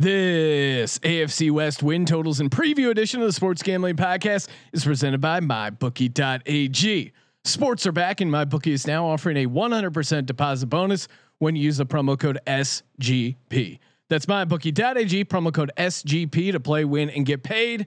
This AFC West win totals and preview edition of the Sports Gambling Podcast is presented by MyBookie.ag. Sports are back, and MyBookie is now offering a 100% deposit bonus when you use the promo code SGP. That's MyBookie.ag, promo code SGP to play, win, and get paid.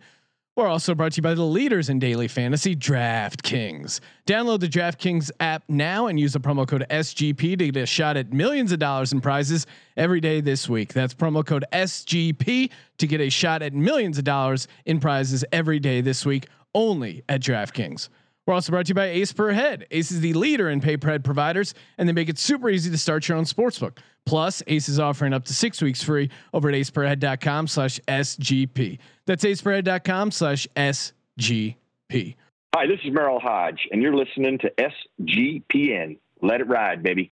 We're also brought to you by the leaders in daily fantasy, DraftKings. Download the DraftKings app now and use the promo code SGP to get a shot at millions of dollars in prizes every day this week. That's promo code SGP to get a shot at millions of dollars in prizes every day this week only at DraftKings. We're also brought to you by Ace Per Head. Ace is the leader in pay per head providers, and they make it super easy to start your own sportsbook. Plus, Ace is offering up to six weeks free over at aceperhead.com slash SGP. That's aceperhead.com slash SGP. Hi, this is Merril Hoge, and you're listening to SGPN. Let it ride, baby.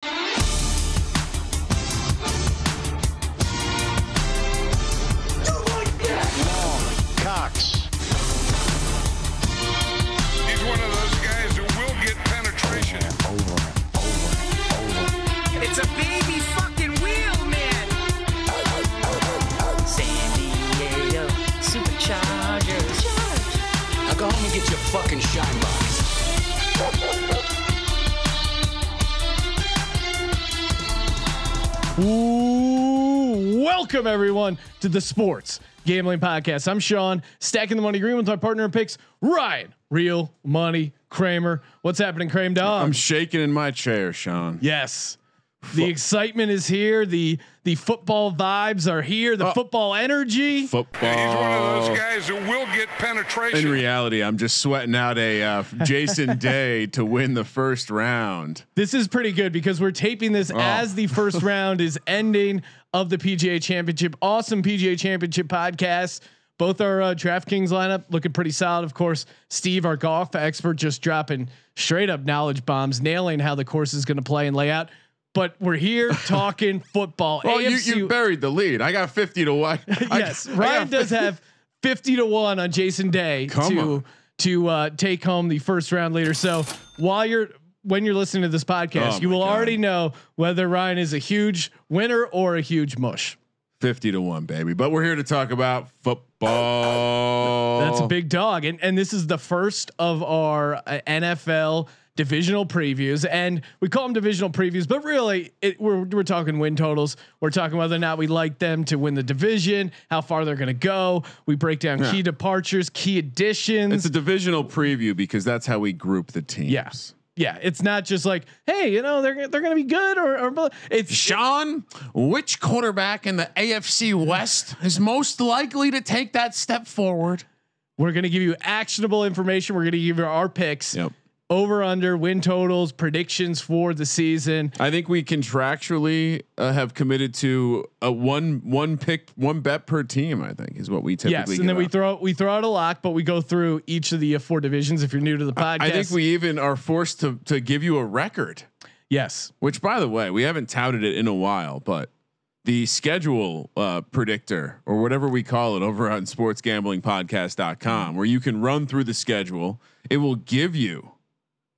Fucking shine box. Ooh, welcome everyone to the Sports Gambling Podcast. I'm Sean, stacking the money green with my partner in picks, Ryan. Real money Kramer. What's happening, Kramer? Dog? I'm shaking in my chair, Sean. Yes. The excitement is here. The the football vibes are here. The Oh. football energy. Football. He's one of those guys who will get penetration. In reality, I'm just sweating out a uh, Jason Day to win the first round. This is pretty good because we're taping this Oh. as the first round is ending of the PGA Championship. Awesome PGA Championship podcast. Both our uh, DraftKings lineup looking pretty solid. Of course, Steve, our golf expert, just dropping straight up knowledge bombs, nailing how the course is going to play and lay out. But we're here talking football. Well, you, AFC you buried the lead. I got 50 to one. Yes, I Ryan got does have fifty to one on Jason Day Come to on. to uh, take home the first round leader. So while you're when you're listening to this podcast, Oh you will God. already know whether Ryan is a huge winner or a huge mush. 50 to one, baby. But we're here to talk about football. That's a big dog, and and this is the first of our uh, NFL divisional previews, and we call them divisional previews, but really it, we're we're talking win totals. We're talking whether or not we like them to win the division, how far they're going to go. We break down Yeah. key departures, key additions. It's a divisional preview because that's how we group the teams. Yeah. Yeah, it's not just like, hey, you know, they're they're going to be good or, or it's Sean, which quarterback in the AFC West is most likely to take that step forward? we're going to give you actionable information. We're going to give you our picks, Yep. Over under win totals, predictions for the season. I think we contractually uh, have committed to a one one pick one bet per team. I think is what we typically. Yes, and then we throw we throw out a lock, but we go through each of the uh, four divisions. If you're new to the podcast, I think we even are forced to to give you a record. yes, Which, by the way, we haven't touted it in a while, but the schedule uh, predictor or whatever we call it over on sportsgamblingpodcast.com, where you can run through the schedule, it will give you,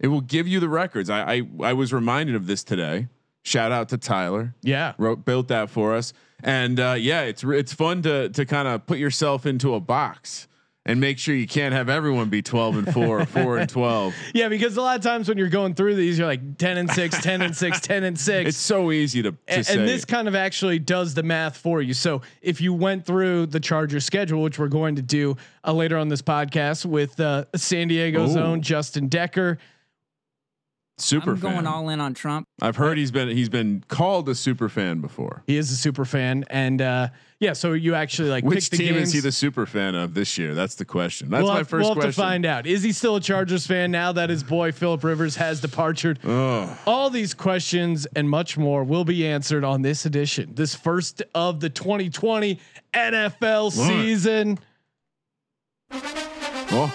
it will give you the records. I I, I was reminded of this today. Shout out to Tyler. yeah, wrote built that for us and uh, yeah it's it's fun to to kind of put yourself into a box and make sure you can't have everyone be 12 and 4 or 4 and 12 yeah. Because a lot of times when you're going through these, you're like ten and six, 10 and six, 10 and six. it's so easy to, to and, say and this kind of actually does the math for you. So if you went through the Charger schedule, which we're going to do uh, later on this podcast with uh, San Diego's Ooh. own Justin Decker, super I'm going fan. all in on Trump. i've heard he's been he's been called a super fan before he is a super fan, and uh, yeah, so you actually like which pick the team games. is he the super fan of this year that's the question that's we'll my have, 1st we'll have question to find out. Is he still a Chargers fan now that his boy Philip Rivers has departed? All these questions and much more will be answered on this edition, this first of the 2020 NFL season. oh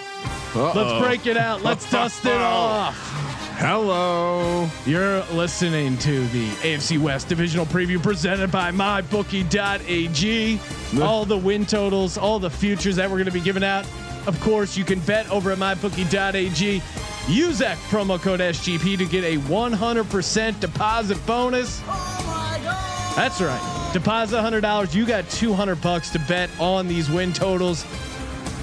Uh-oh. Let's break it out. Let's dust it off. Hello You're listening to the AFC West divisional preview presented by MyBookie.ag. All the win totals, all the futures that we're going to be giving out. Of course, you can bet over at MyBookie.ag. Use that promo code SGP to get a 100% deposit bonus. Oh That's right. Deposit hundred dollars. You got two hundred bucks to bet on these win totals.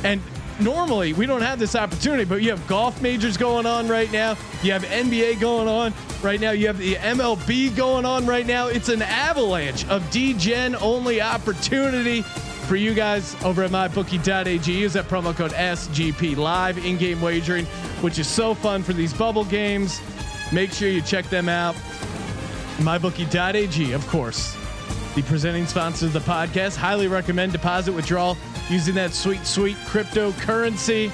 And normally we don't have this opportunity, but you have golf majors going on right now. You have NBA going on right now. You have the MLB going on right now. It's an avalanche of DGen only opportunity for you guys over at mybookie.ag. Use that promo code SGP live in game wagering, which is so fun for these bubble games. Make sure you check them out. MyBookie.ag, of course, the presenting sponsor of the podcast. Highly recommend deposit withdrawal using that sweet, sweet cryptocurrency.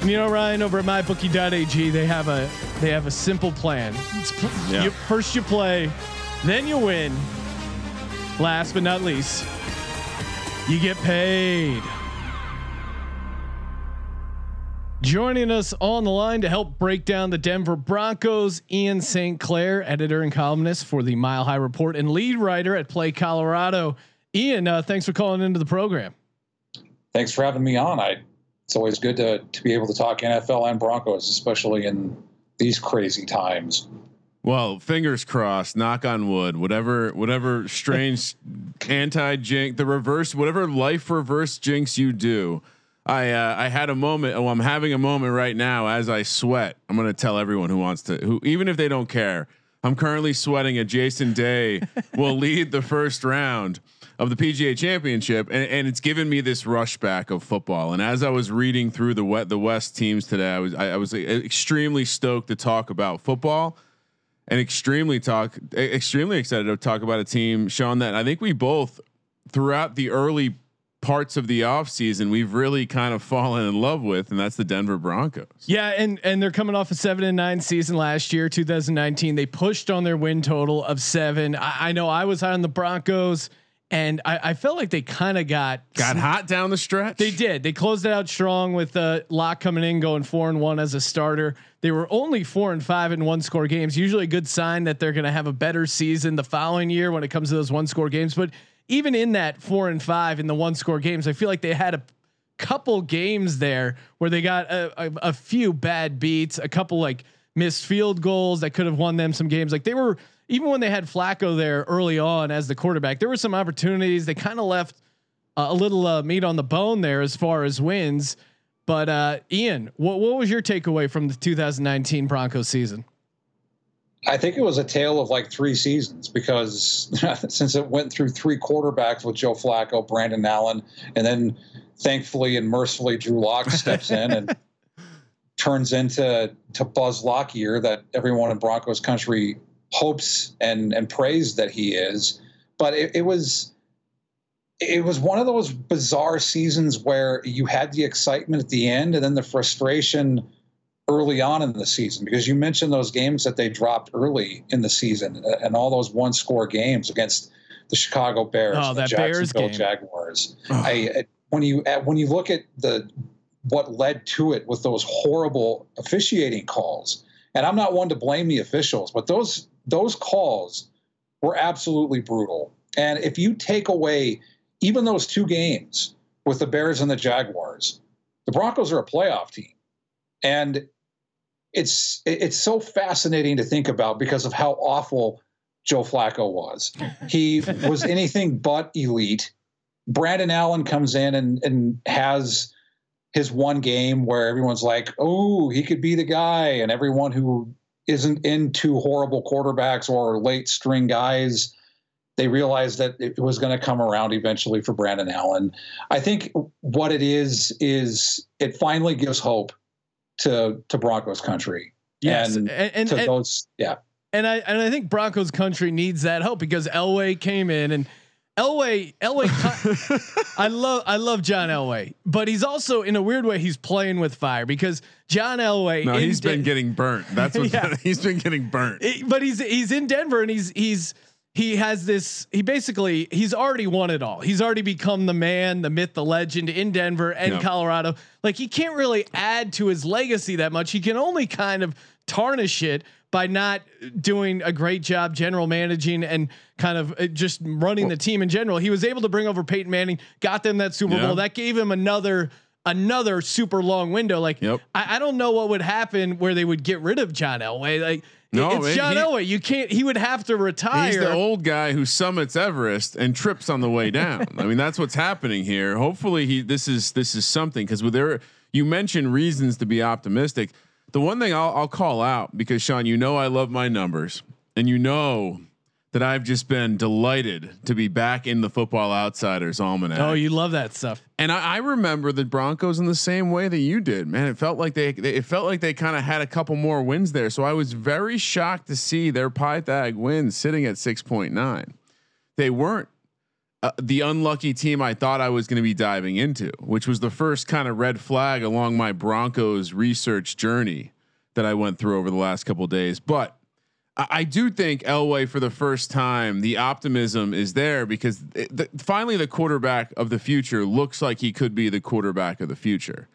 And you know, Ryan, over at MyBookie.ag, they have a they have a simple plan. Pl- Yeah. you, first you play, then you win. Last but not least, you get paid. Joining us on the line to help break down the Denver Broncos, Ian St. Clair, editor and columnist for the Mile High Report and lead writer at Play Colorado. Ian, uh, thanks for calling into the program. Thanks for having me on. I it's always good to to be able to talk NFL and Broncos, especially in these crazy times. Well, fingers crossed, knock on wood, whatever, whatever strange anti jinx, the reverse, whatever life reverse jinx you do. I, uh, I had a moment. Oh, I'm having a moment right now as I sweat. I'm going to tell everyone who wants to, who, even if they don't care, I'm currently sweating a Jason Day will lead the first round of the PGA championship. And, and it's given me this rush back of football. And as I was reading through the wet, the West teams today, I was, I, I was uh, extremely stoked to talk about football and extremely talk extremely excited to talk about a team Sean that I think we both throughout the early parts of the offseason we've really kind of fallen in love with and that's the Denver Broncos. Yeah, and and they're coming off a seven and nine season last year, 2019. They pushed on their win total of seven. I, I know I was high on the Broncos, and I, I felt like they kind of got Got hot down the stretch. They did. They closed it out strong with uh, Lock coming in, going four and one as a starter. They were only four and five in one score games. Usually a good sign that they're going to have a better season the following year when it comes to those one score games. But even in that four and five in the one score games, I feel like they had a couple games there where they got a, a, a few bad beats, a couple like missed field goals that could have won them some games. Like they were even when they had Flacco there early on as the quarterback, there were some opportunities. They kind of left uh, a little uh, meat on the bone there as far as wins. But uh, Ian, what what was your takeaway from the 2019 Broncos season? I think it was a tale of like three seasons because since it went through three quarterbacks with Joe Flacco, Brandon Allen, and then thankfully and mercifully Drew Lock steps in and turns into to Buzz Lockyer that everyone in Broncos country hopes and and prays that he is. But it, it was it was one of those bizarre seasons where you had the excitement at the end and then the frustration early on in the season because you mentioned those games that they dropped early in the season uh, and all those one score games against the Chicago Bears, Oh, the Jacksonville. Jaguars. I when you when you look at the what led to it with those horrible officiating calls, and I'm not one to blame the officials, but those those calls were absolutely brutal. And if you take away even those two games with the Bears and the Jaguars, the Broncos are a playoff team. And it's it's so fascinating to think about because of how awful Joe Flacco was. He was anything but elite. Brandon Allen comes in and and has his one game where everyone's like, "Oh, he could be the guy," and everyone who isn't into horrible quarterbacks or late string guys, they realized that it was going to come around eventually for Brandon Allen. I think what it is is it finally gives hope to to Broncos country. Yes, and, and and, to and, those, yeah. and I and I think Broncos country needs that help because Elway came in and Elway Elway I love I love John Elway, but he's also in a weird way he's playing with fire because John Elway No, he's been getting burnt. That's what Yeah. he's been getting burnt. it- but he's he's in Denver and he's he's he has this he basically he's already won it all. He's already become the man, the myth, the legend in Denver and Yep. Colorado. Like he can't really add to his legacy that much. He can only kind of tarnish it by not doing a great job general managing and kind of uh, just running the team in general. He was able to bring over Peyton Manning, got them that Super Yeah. Bowl. That gave him another another super long window. Like Yep. I, I don't know what would happen where they would get rid of John Elway. Like No, it's man, John he- Elway. You can't. He would have to retire. He's the old guy who summits Everest and trips on the way down. I mean, that's what's happening here. Hopefully, he this is this is something because with there you mentioned reasons to be optimistic. The one thing I'll, I'll call out because Sean, you know I love my numbers, and you know that I've just been delighted to be back in the Football Outsiders almanac. oh, you love that stuff. And I, I remember the Broncos in the same way that you did, man. It felt like they, they it felt like they kind of had a couple more wins there. So I was very shocked to see their Pythag wins sitting at six point nine. They weren't uh, the unlucky team I thought I was going to be diving into, which was the first kind of red flag along my Broncos research journey that I went through over the last couple days. But I, do think Elway for the first time, the optimism is there because it, the, finally the quarterback of the future looks like he could be the quarterback of the future.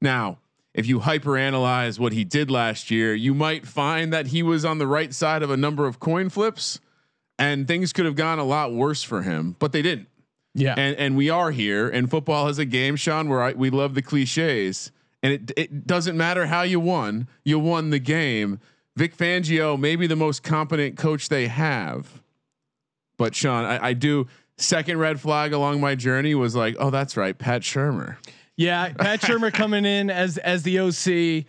Now, if you hyperanalyze what he did last year, you might find that he was on the right side of a number of coin flips and things could have gone a lot worse for him, but they didn't. Yeah. And and we are here, and football is a game, Sean, where I, we love the cliches, and it it doesn't matter how you won, you won the game. Vic Fangio, maybe the most competent coach they have, but Sean, I, I do. Second red flag along my journey was like, oh, that's right, Pat Shurmur. yeah. Pat Shurmur coming in as as the OC.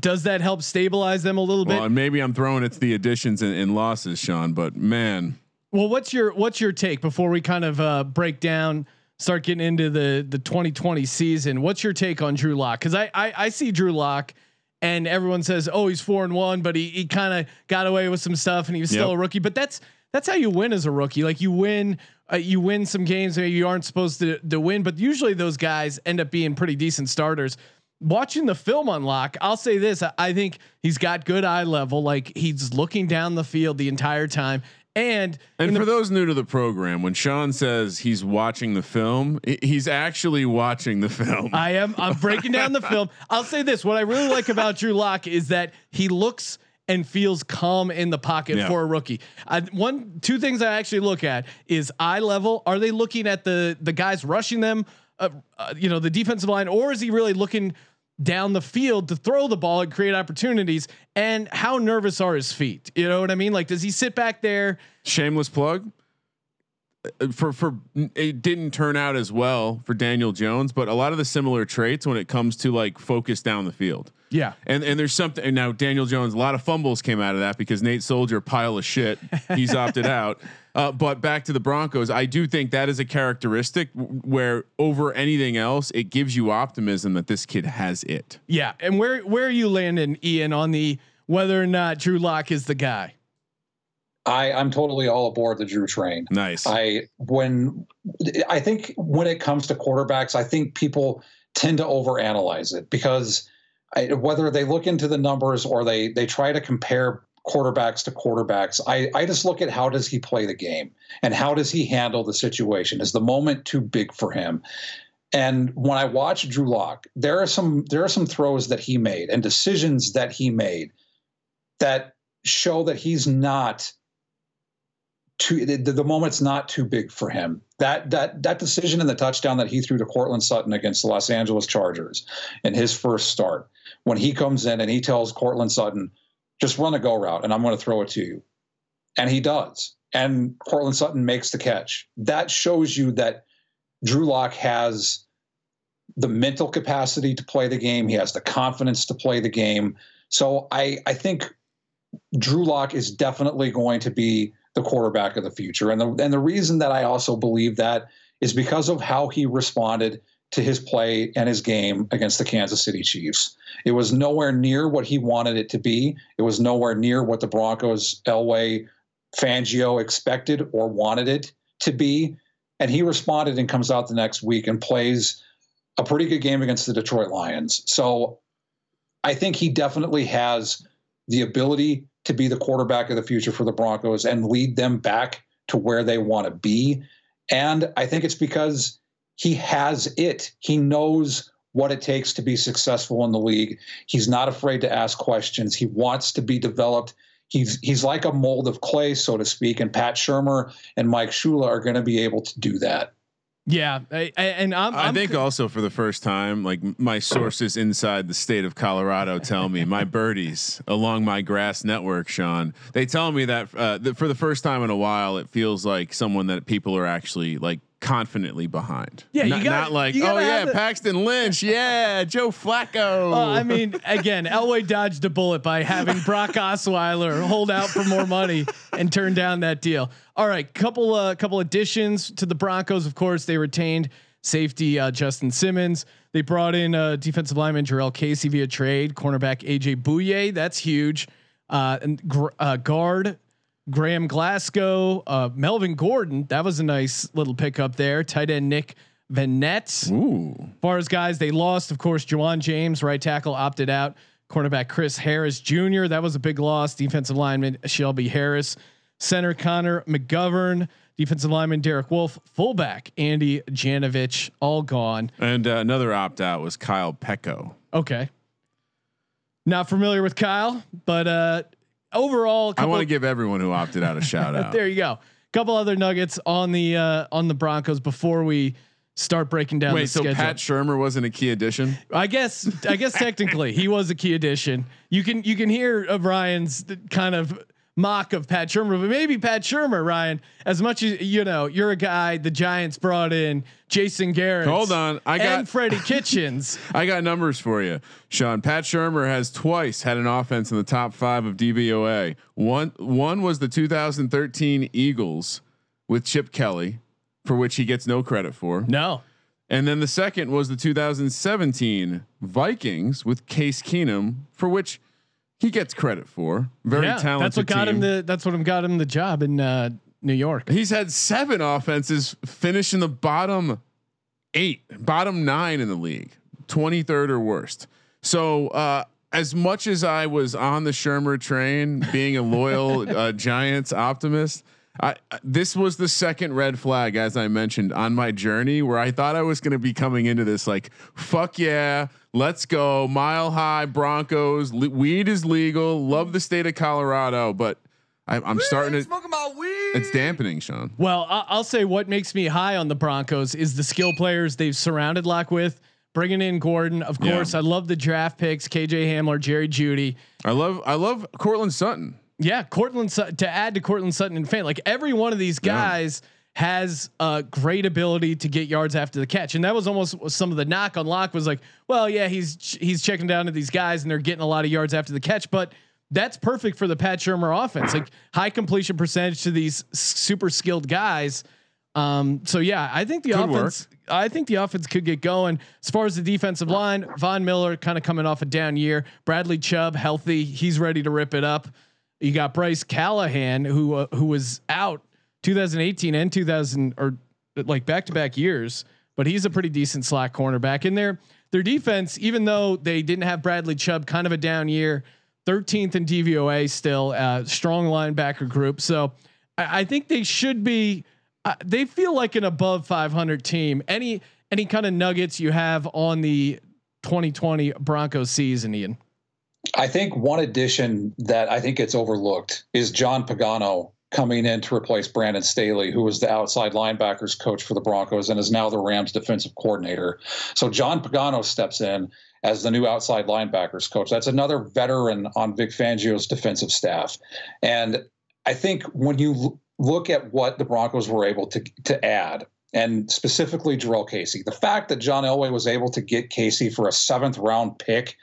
Does that help stabilize them a little bit? Well, and maybe I'm throwing it to the additions and, and losses, Sean, but man, Well, what's your what's your take before we kind of uh, break down, start getting into the the 2020 season? What's your take on Drew Lock? Because I, I I see Drew Lock, and everyone says, oh, he's four and one, but he he kind of got away with some stuff, and he was still Yep. a rookie. But that's that's how you win as a rookie. Like you win. Uh, you win some games that you aren't supposed to to win, but usually those guys end up being pretty decent starters. Watching the film unlock, I'll say this: I- I think he's got good eye level. Like he's looking down the field the entire time, and And for the- those new to the program, when Sean says he's watching the film, he's actually watching the film. I am. I'm breaking down the film. I'll say this: what I really like about Drew Lock is that he looks and feels calm in the pocket Yeah. for a rookie. I, one, two things I actually look at is eye level. Are they looking at the the guys rushing them? Uh, uh, you know, the defensive line, or is he really looking? Down the field to throw the ball and create opportunities and how nervous are his feet? You know what i mean? Like does he sit back there? Shameless plug. For for it didn't turn out as well for Daniel Jones, but a lot of the similar traits when it comes to like focus down the field. yeah And and there's something and now Daniel Jones, a lot of fumbles came out of that because Nate Solder pile of shit. He's opted out. Uh, but back to the Broncos, I do think that is a characteristic where over anything else, it gives you optimism that this kid has it. yeah and where where are you landing ian on the whether or not drew lock is the guy I, I'm totally all aboard the Drew train. Nice. I when I think when it comes to quarterbacks, I think people tend to overanalyze it because I, whether they look into the numbers or they they try to compare quarterbacks to quarterbacks, I I just look at how does he play the game and how does he handle the situation? Is the moment too big for him? And when I watch Drew Lock, there are some there are some throws that he made and decisions that he made that show that he's not too the, the moment's not too big for him. That that that decision and the touchdown that he threw to Courtland Sutton against the Los Angeles Chargers in his first start, when he comes in and he tells Courtland Sutton, just run a go route and I'm going to throw it to you. And he does. And Courtland Sutton makes the catch. That shows you that Drew Lock has the mental capacity to play the game. He has the confidence to play the game. So I, I think Drew Lock is definitely going to be the quarterback of the future. And the and the reason that I also believe that is because of how he responded to his play and his game against the Kansas City Chiefs. It was nowhere near what he wanted it to be. It was nowhere near what the Broncos Elway Fangio expected or wanted it to be. And he responded and comes out the next week and plays a pretty good game against the Detroit Lions. So I think he definitely has the ability to be the quarterback of the future for the Broncos and lead them back to where they want to be. And I think it's because he has it. He knows what it takes to be successful in the league. He's not afraid to ask questions. He wants to be developed. He's he's like a mold of clay, so to speak. And Pat Shurmur and Mike Shula are going to be able to do that. Yeah, I, I- and I'm, I I'm think also for the first time, like my sources inside the state of Colorado tell me, my birdies along my grass network, Sean, they tell me that, uh, that for the first time in a while, it feels like someone that people are actually like confidently behind. Yeah, not, gotta- not like, oh yeah, the- Paxton Lynch, yeah, Joe Flacco. Well, I mean, again, Elway dodged a bullet by having Brock Osweiler hold out for more money and turn down that deal. All right, couple uh, couple additions to the Broncos. Of course, they retained safety uh, Justin Simmons. They brought in uh, defensive lineman Jurrell Casey via trade. Cornerback AJ Bouye, that's huge. Uh, and gr- uh, guard Graham Glasgow, uh, Melvin Gordon, that was a nice little pickup there. Tight end Nick Vannett. Ooh, far as guys they lost, of course, Ja'Wuan James, right tackle, opted out. Cornerback Chris Harris Jr. That was a big loss. Defensive lineman Shelby Harris, center Connor McGovern, defensive lineman Derek Wolfe, fullback Andy Janovich, all gone. and uh, another opt out was Kyle Peko. Okay, not familiar with Kyle, but uh, overall, I want to give everyone who opted out a shout out. there you go. Couple other nuggets on the uh, on the Broncos before we start breaking down. Wait, so schedule. Pat Shurmur wasn't a key addition? I guess I guess technically he was a key addition. You can you can hear of Ryan's kind of mock of Pat Shurmur, but maybe Pat Shurmur, Ryan, as much as you know, you're a guy the Giants brought in Jason Garrett. Hold on, I got- and Freddie Kitchens. I got numbers for you, Sean. Pat Shurmur has twice had an offense in the top five of DVOA. One one was the 2013 Eagles with Chip Kelly, for which he gets no credit for, No. and then the second was the 2017 Vikings with Case Keenum, for which he gets credit for. Very yeah, talented. That's what got him the that's what got him the job in uh, New York. He's had seven offenses finish in the bottom eight, bottom nine in the league, 23rd or worst. So, uh, as much as I was on the Shurmur train, being a loyal uh, Giants optimist, I, this was the second red flag, as I mentioned, on my journey where I thought I was going to be coming into this like, fuck yeah, let's go, mile high Broncos, le- weed is legal, love the state of Colorado, but I, I'm starting to. Smoking my weed. It's dampening, Sean. Well, I- I'll say what makes me high on the Broncos is the skill players they've surrounded Lock with. Bringing in Gordon, of Yeah. course. I love the draft picks: KJ Hamler, Jerry Jeudy. I love I love Courtland Sutton. Yeah, Courtland Sut- to add to Courtland Sutton and Fant, like every one of these Yeah. Has a great ability to get yards after the catch, and that was almost some of the knock on Lock was like, well, yeah, he's he's checking down to these guys and they're getting a lot of yards after the catch, but that's perfect for the Pat Shurmur offense, like high completion percentage to these super skilled guys. Um, so yeah, I think the Could offense. I think the offense could get going. As far as the defensive line, Von Miller kind of coming off a down year. Bradley Chubb healthy, he's ready to rip it up. You got Bryce Callahan who uh, who was out 2018 and 2000 or like back to back years, but he's a pretty decent slot cornerback in there. Their defense, even though they didn't have Bradley Chubb, kind of a down year, 13th in DVOA still, uh, strong linebacker group. So I, I think they should be. Uh, they feel like an above 500 team. Any any kind of nuggets you have on the 2020 Broncos season, Ian? I think one addition that I think gets overlooked is John Pagano coming in to replace Brandon Staley, who was the outside linebackers coach for the Broncos and is now the Rams defensive coordinator. So John Pagano steps in as the new outside linebackers coach. That's another veteran on Vic Fangio's defensive staff. And I think when you look at what the Broncos were able to to add, and specifically Jurrell Casey, the fact that John Elway was able to get Casey for a seventh round pick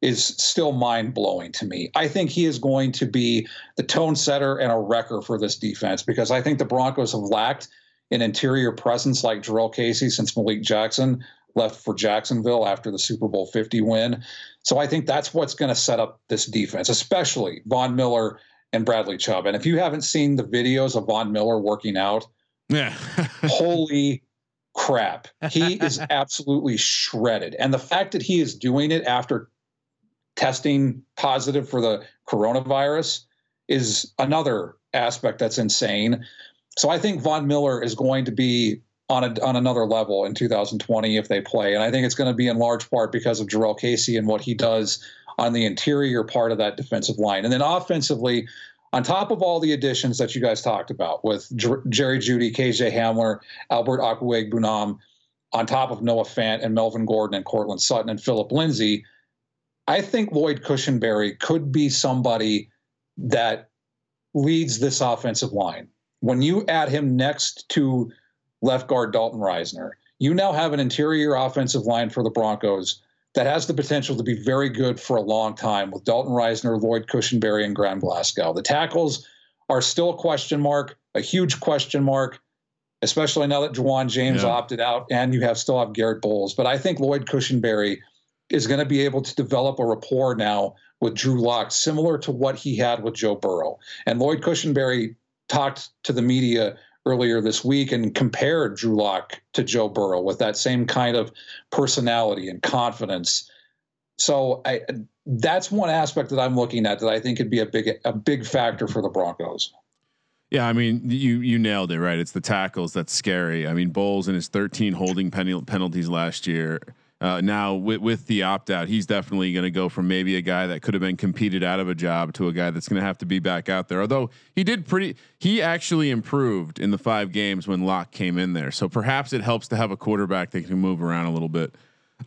is still mind blowing to me. I think he is going to be the tone setter and a wrecker for this defense because I think the Broncos have lacked an interior presence like Jurrell Casey since Malik Jackson left for Jacksonville after the Super Bowl 50 win. So I think that's what's going to set up this defense, especially Von Miller and Bradley Chubb. And if you haven't seen the videos of Von Miller working out, Yeah. holy crap. He is absolutely shredded. And the fact that he is doing it after testing positive for the coronavirus is another aspect that's insane. So I think Von Miller is going to be on a, on another level in 2020 if they play. And I think it's going to be in large part because of Jurrell Casey and what he does on the interior part of that defensive line. And then offensively, on top of all the additions that you guys talked about with Jer- Jerry Jeudy, KJ Hamler, Albert Okwuegbunam, on top of Noah Fant and Melvin Gordon and Courtland Sutton and Phillip Lindsay, I think Lloyd Cushenberry could be somebody that leads this offensive line. When you add him next to left guard Dalton Risner, you now have an interior offensive line for the Broncos that has the potential to be very good for a long time with Dalton Risner, Lloyd Cushenberry, and Graham Glasgow. The tackles are still a question mark, a huge question mark, especially now that Ja'Wuan James Yeah. opted out and you have still have Garett Bolles. But I think Lloyd Cushenberry is going to be able to develop a rapport now with Drew Lock, similar to what he had with Joe Burrow. And Lloyd Cushenberry talked to the media earlier this week and compared Drew Lock to Joe Burrow with that same kind of personality and confidence. So I, that's one aspect that I'm looking at that I think could be a big a big factor for the Broncos. Yeah, I mean, you you nailed it, right? It's the tackles that's scary. I mean, Bolles and his 13 holding penalties last year. Uh, now with with the opt out, he's definitely going to go from maybe a guy that could have been competed out of a job to a guy that's going to have to be back out there. Although he did pretty, he actually improved in the five games when Lock came in there. So perhaps it helps to have a quarterback that can move around a little bit.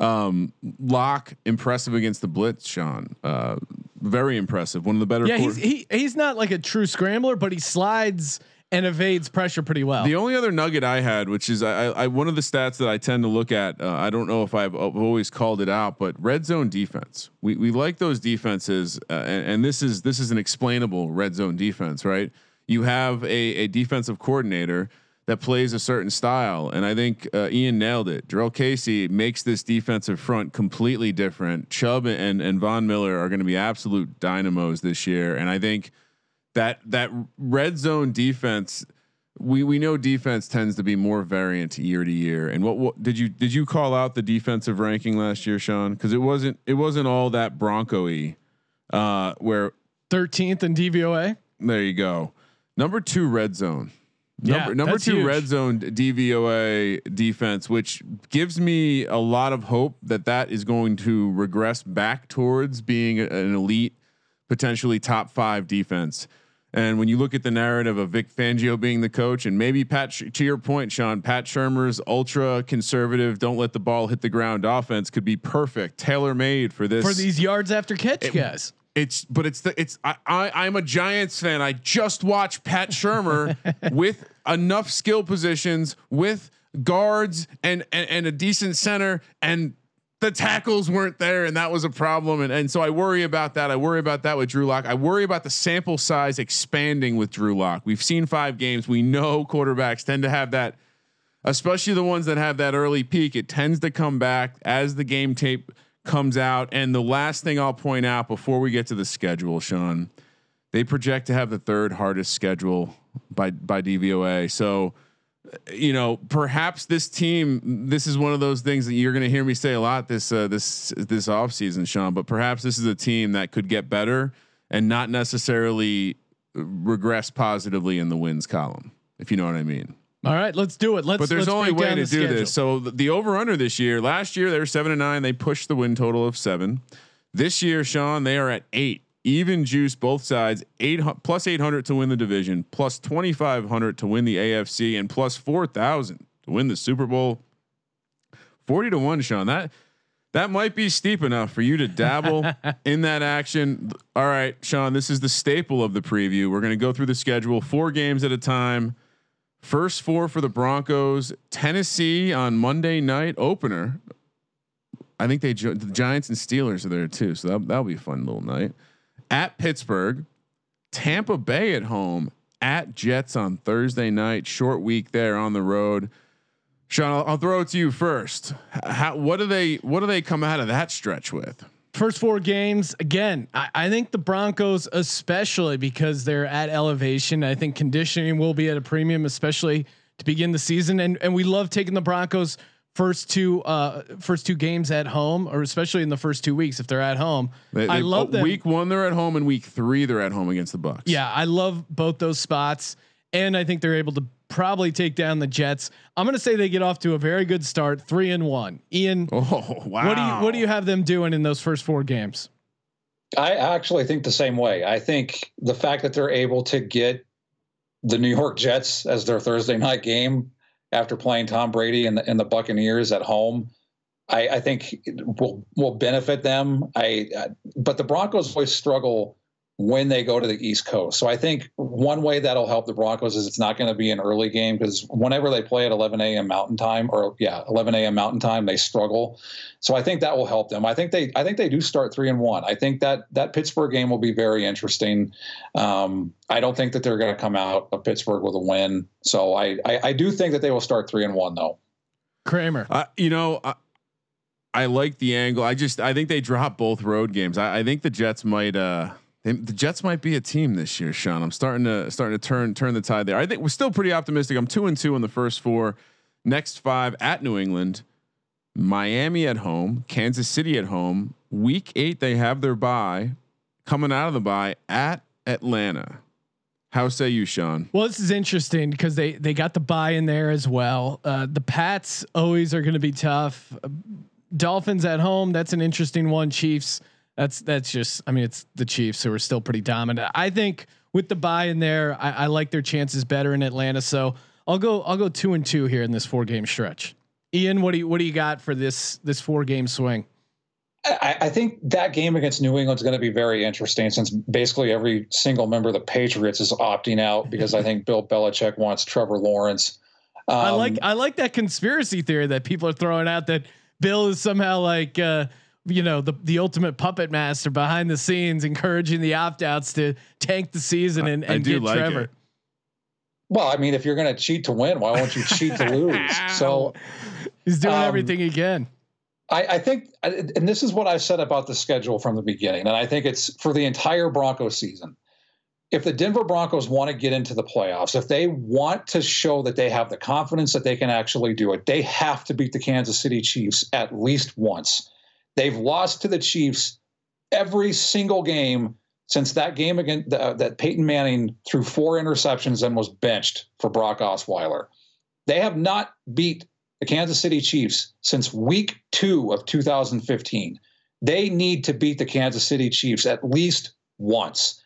Um, Lock impressive against the blitz, Sean. Uh, very impressive. One of the better. Yeah, quarter- he's he he's not like a true scrambler, but he slides and evades pressure pretty well. The only other nugget I had, which is I, I one of the stats that I tend to look at. Uh, I don't know if I've, always called it out, but red zone defense. We we like those defenses, uh, and, and this is this is an explainable red zone defense, right? You have a a defensive coordinator that plays a certain style, and I think uh, Ian nailed it. Jurrell Casey makes this defensive front completely different. Chubb and and Von Miller are going to be absolute dynamos this year, and I think that that red zone defense we we know defense tends to be more variant year to year. And what, what did you did you call out the defensive ranking last year Sean? Because it wasn't it wasn't all that bronco-y uh where 13th in DVOA. there you go. Number 2 red zone. Yeah, number, number 2 huge. red zone DVOA defense which gives me a lot of hope that that is going to regress back towards being an elite potentially top 5 defense and when you look at the narrative of Vic Fangio being the coach, and maybe Pat, to your point, Sean, Pat Shurmur's ultra conservative, don't let the ball hit the ground offense could be perfect, tailor made for this. For these yards after catch guys. it's, but it's the, it's, I, I, I'm a Giants fan. I just watched Pat Shurmur with enough skill positions, with guards and, and, and a decent center, and the tackles weren't there, and that was a problem. And, and so I worry about that. I worry about that with Drew Lock. I worry about the sample size expanding with Drew Lock. We've seen five games. We know quarterbacks tend to have that, especially the ones that have that early peak. It tends to come back as the game tape comes out. And the last thing I'll point out before we get to the schedule, Sean, they project to have the third hardest schedule by by DVOA. So you know, perhaps this team, this is one of those things that you're going to hear me say a lot this uh, this this offseason, Sean. But perhaps this is a team that could get better and not necessarily regress positively in the wins column, if you know what I mean. All right, let's do it. Let's. But there's let's only way to do schedule. this. So the, the over under this year, last year they were seven and nine. They pushed the win total of seven. This year, Sean, they are at eight. Even juice both sides. Eight plus eight hundred to win the division, plus twenty five hundred to win the AFC, and plus four thousand to win the Super Bowl. Forty to one, Sean. That that might be steep enough for you to dabble in that action. All right, Sean. This is the staple of the preview. We're going to go through the schedule, four games at a time. First four for the Broncos. Tennessee on Monday night opener. I think they the Giants and Steelers are there too, so that that'll be a fun little night. At Pittsburgh, Tampa Bay at home. At Jets on Thursday night. Short week there on the road. Sean, I'll, I'll throw it to you first. How, what do they what do they come out of that stretch with? First four games again. I, I think the Broncos, especially because they're at elevation. I think conditioning will be at a premium, especially to begin the season. And and we love taking the Broncos first two uh first two games at home, or especially in the first two weeks if they're at home. They- I love oh, them. Week one they're at home, and week three they're at home against the Bucks. Yeah, I love both those spots, and I think they're able to probably take down the Jets. I'm going to say they get off to a very good start, three and one. Ian, Oh wow. what do you what do you have them doing in those first four games? I actually think the same way. I think the fact that they're able to get the New York Jets as their Thursday night game after playing Tom Brady and the, and the Buccaneers at home, I, I think will will benefit them. I, uh, but the Broncos always struggle when they go to the East Coast. So I think one way that'll help the Broncos is it's not going to be an early game because whenever they play at 11 a.m. Mountain Time, or yeah, 11 a.m. Mountain Time, they struggle. So I think that will help them. I think they I think they do start three and one. I think that that Pittsburgh game will be very interesting. Um, I don't think that they're going to come out of Pittsburgh with a win. So I, I I do think that they will start three and one though. Kramer. Uh, you know, I, I like the angle. I just I think they drop both road games. I, I think the Jets might. uh they, the Jets might be a team this year, Sean. I'm starting to starting to turn turn the tide there. I think we're still pretty optimistic. I'm two and two in the first four. Next five at New England, Miami at home, Kansas City at home. Week eight they have their bye. Coming out of the bye at Atlanta. How say you, Sean? Well, this is interesting because they they got the bye in there as well. Uh, the Pats always are going to be tough. Dolphins at home, that's an interesting one. Chiefs, that's that's just. I mean, it's the Chiefs who are still pretty dominant. I think with the bye in there, I, I like their chances better in Atlanta. So I'll go I'll go two and two here in this four game stretch. Ian, what do you what do you got for this this four game swing? I, I think that game against New England is going to be very interesting since basically every single member of the Patriots is opting out because I think Bill Belichick wants Trevor Lawrence. Um, I like I like that conspiracy theory that people are throwing out that Bill is somehow like uh, you know the the ultimate puppet master behind the scenes, encouraging the opt outs to tank the season and, I and do get like Trevor. it. Well, I mean, if you're going to cheat to win, why won't you cheat to lose? So He's doing Um, everything he can. I, I think, and this is what I've said about the schedule from the beginning, and I think it's for the entire Broncos season. If the Denver Broncos want to get into the playoffs, if they want to show that they have the confidence that they can actually do it, they have to beat the Kansas City Chiefs at least once. They've lost to the Chiefs every single game since that game against uh, that Peyton Manning threw four interceptions and was benched for Brock Osweiler. They have not beat the Kansas City Chiefs since week two of 2015. They need to beat the Kansas City Chiefs at least once.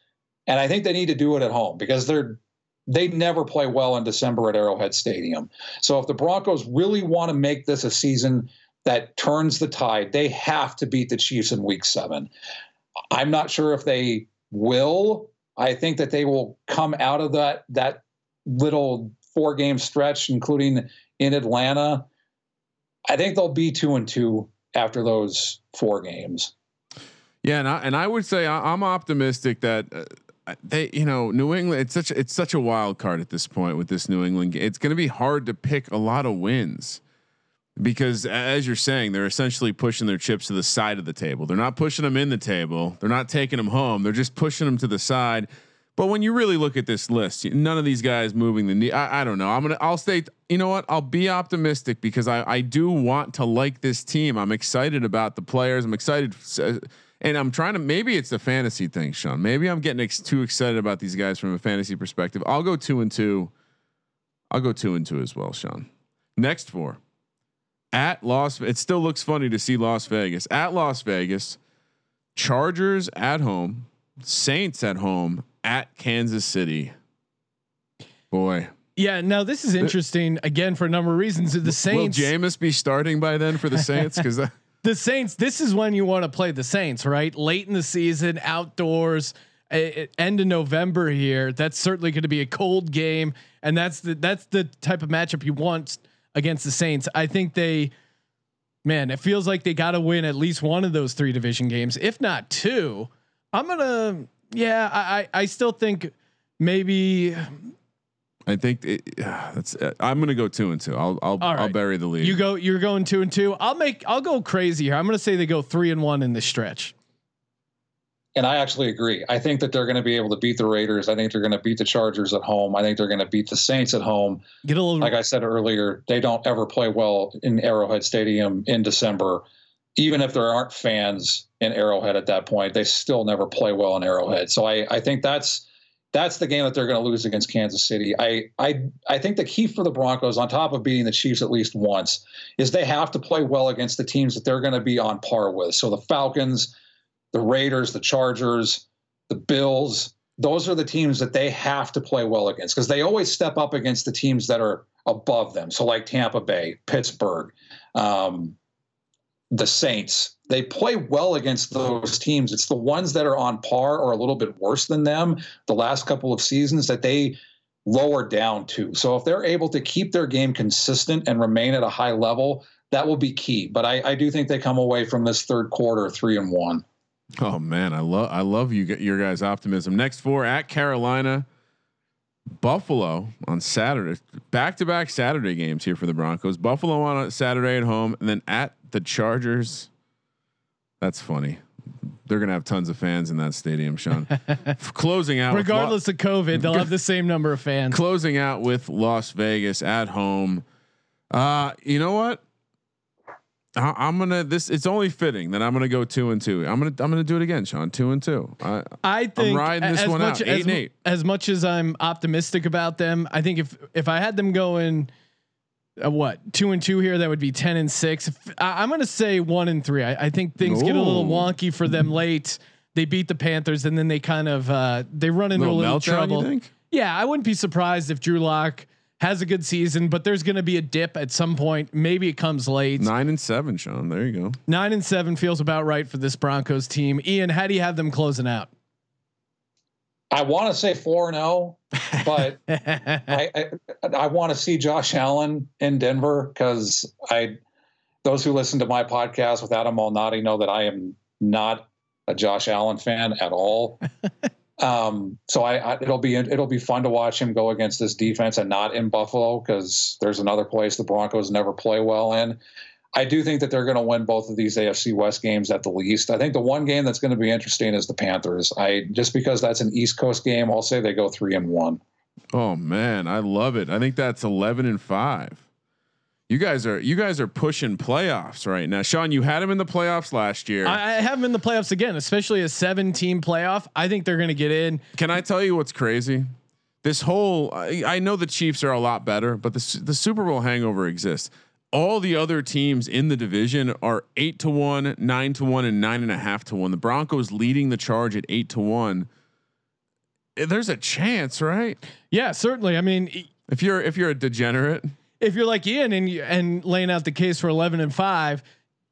And I think they need to do it at home because they're they never play well in December at Arrowhead Stadium. So if the Broncos really want to make this a season that turns the tide, they have to beat the Chiefs in week seven. I'm not sure if they will. I think that they will come out of that that little four game stretch, including in Atlanta. I think they'll be two and two after those four games. Yeah, and I, and I would say I, I'm optimistic that uh, they, you know, New England. It's such it's such a wild card at this point with this New England. It's going to be hard to pick a lot of wins because, as you're saying, they're essentially pushing their chips to the side of the table. They're not pushing them in the table. They're not taking them home. They're just pushing them to the side. But when you really look at this list, none of these guys moving the knee. I, I don't know. I'm gonna. I'll stay. You know what? I'll be optimistic because I I do want to like this team. I'm excited about the players. I'm excited, uh, and I'm trying to. Maybe it's the fantasy thing, Sean. Maybe I'm getting ex- too excited about these guys from a fantasy perspective. I'll go two and two. I'll go two and two as well, Sean. Next four at Las. It still looks funny to see Las Vegas at Las Vegas. Chargers at home. Saints at home at Kansas City. Boy, Yeah, now this is interesting again for a number of reasons. The Saints, will Jameis be starting by then for the Saints? Because the Saints. This is when you want to play the Saints, right? Late in the season, outdoors, uh, end of November here. That's certainly going to be a cold game, and that's the that's the type of matchup you want against the Saints. I think they, man, it feels like they got to win at least one of those three division games, if not two. I'm gonna, yeah, I I, I still think maybe I think it, that's. Uh, I'm going to go two and two. I'll I'll, All I'll bury the lead. You go. You're going two and two. I'll make. I'll go crazy here. I'm going to say they go three and one in this stretch. And I actually agree. I think that they're going to be able to beat the Raiders. I think they're going to beat the Chargers at home. I think they're going to beat the Saints at home. Get a little. Like I said earlier, they don't ever play well in Arrowhead Stadium in December. Even if there aren't fans in Arrowhead at that point, they still never play well in Arrowhead. So I, I think that's that's the game that they're going to lose against Kansas City. I, I I think the key for the Broncos, on top of beating the Chiefs at least once, is they have to play well against the teams that they're going to be on par with. So the Falcons, the Raiders, the Chargers, the Bills. Those are the teams that they have to play well against because they always step up against the teams that are above them. So, like Tampa Bay, Pittsburgh, um, the Saints, they play well against those teams. It's the ones that are on par or a little bit worse than them the last couple of seasons that they lower down to. So, if they're able to keep their game consistent and remain at a high level, that will be key. But I, I do think they come away from this third quarter three and one. Oh man, I love I love you your guys' optimism. Next four at Carolina, Buffalo on Saturday, back to back Saturday games here for the Broncos. Buffalo on a Saturday at home, and then at the Chargers. That's funny. They're gonna have tons of fans in that stadium, Sean. closing out, regardless of COVID, they'll have the same number of fans. Closing out with Las Vegas at home. Uh, you know what? I, am gonna this. It's only fitting that I'm gonna go two and two. I'm gonna I'm gonna do it again, Sean. Two and two. I, I think I'm riding this one much, out. Eight as, and eight. As much as I'm optimistic about them, I think if if I had them going, uh, what two and two here, that would be ten and six. If, I, am gonna say one and three. I, I think things Ooh. get a little wonky for them late. They beat the Panthers and then they kind of uh, they run into little a little trouble. Yeah, I wouldn't be surprised if Drew Lock has a good season, but there's going to be a dip at some point. Maybe it comes late. Nine and seven, Sean. There you go. Nine and seven feels about right for this Broncos team. Ian, how do you have them closing out? I want to say four and zero, oh, but I I, I want to see Josh Allen in Denver because I those who listen to my podcast with Adam Malnati know that I am not a Josh Allen fan at all. Um, so I, I, it'll be it'll be fun to watch him go against this defense and not in Buffalo because there's another place the Broncos never play well in. I do think that they're going to win both of these AFC West games at the least. I think the one game that's going to be interesting is the Panthers. I just because that's an East Coast game, I'll say they go three and one. Oh man, I love it. I think that's eleven and five. You guys are you guys are pushing playoffs right now. Sean, you had him in the playoffs last year. I, I have him in the playoffs again, especially a seven team playoff. I think they're going to get in. Can I tell you what's crazy? This whole I, I know the Chiefs are a lot better, but the the Super Bowl hangover exists. All the other teams in the division are eight to one, nine to one, and nine and a half to one. The Broncos leading the charge at eight to one. There's a chance, right? Yeah, certainly. I mean, if you're if you're a degenerate if you're like Ian and and laying out the case for 11 and five,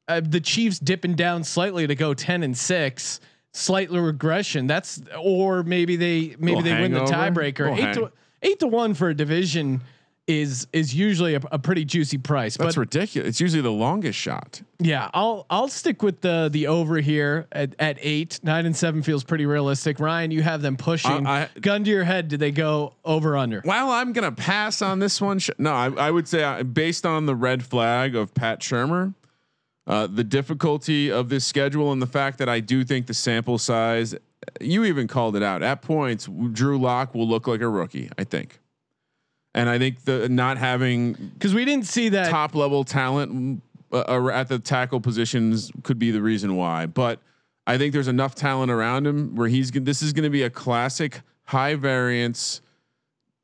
uh, the Chiefs dipping down slightly to go 10 and six, slightly regression. That's or maybe they maybe they win the tiebreaker. Eight to eight to one for a division is is usually a, a pretty juicy price. That's ridiculous. It's usually the longest shot. Yeah, I'll I'll stick with the the over here at, at eight. Nine and seven feels pretty realistic. Ryan, you have them pushing. Uh, I, Gun to your head, did they go over under? Well, I'm gonna pass on this one. No, I, I would say uh, based on the red flag of Pat Shurmur, uh, the difficulty of this schedule, and the fact that I do think the sample size. You even called it out at points. Drew Lock will look like a rookie. I think. And I think the not having because we didn't see that top level talent uh, uh, at the tackle positions could be the reason why. But I think there's enough talent around him where he's this is going to be a classic high variance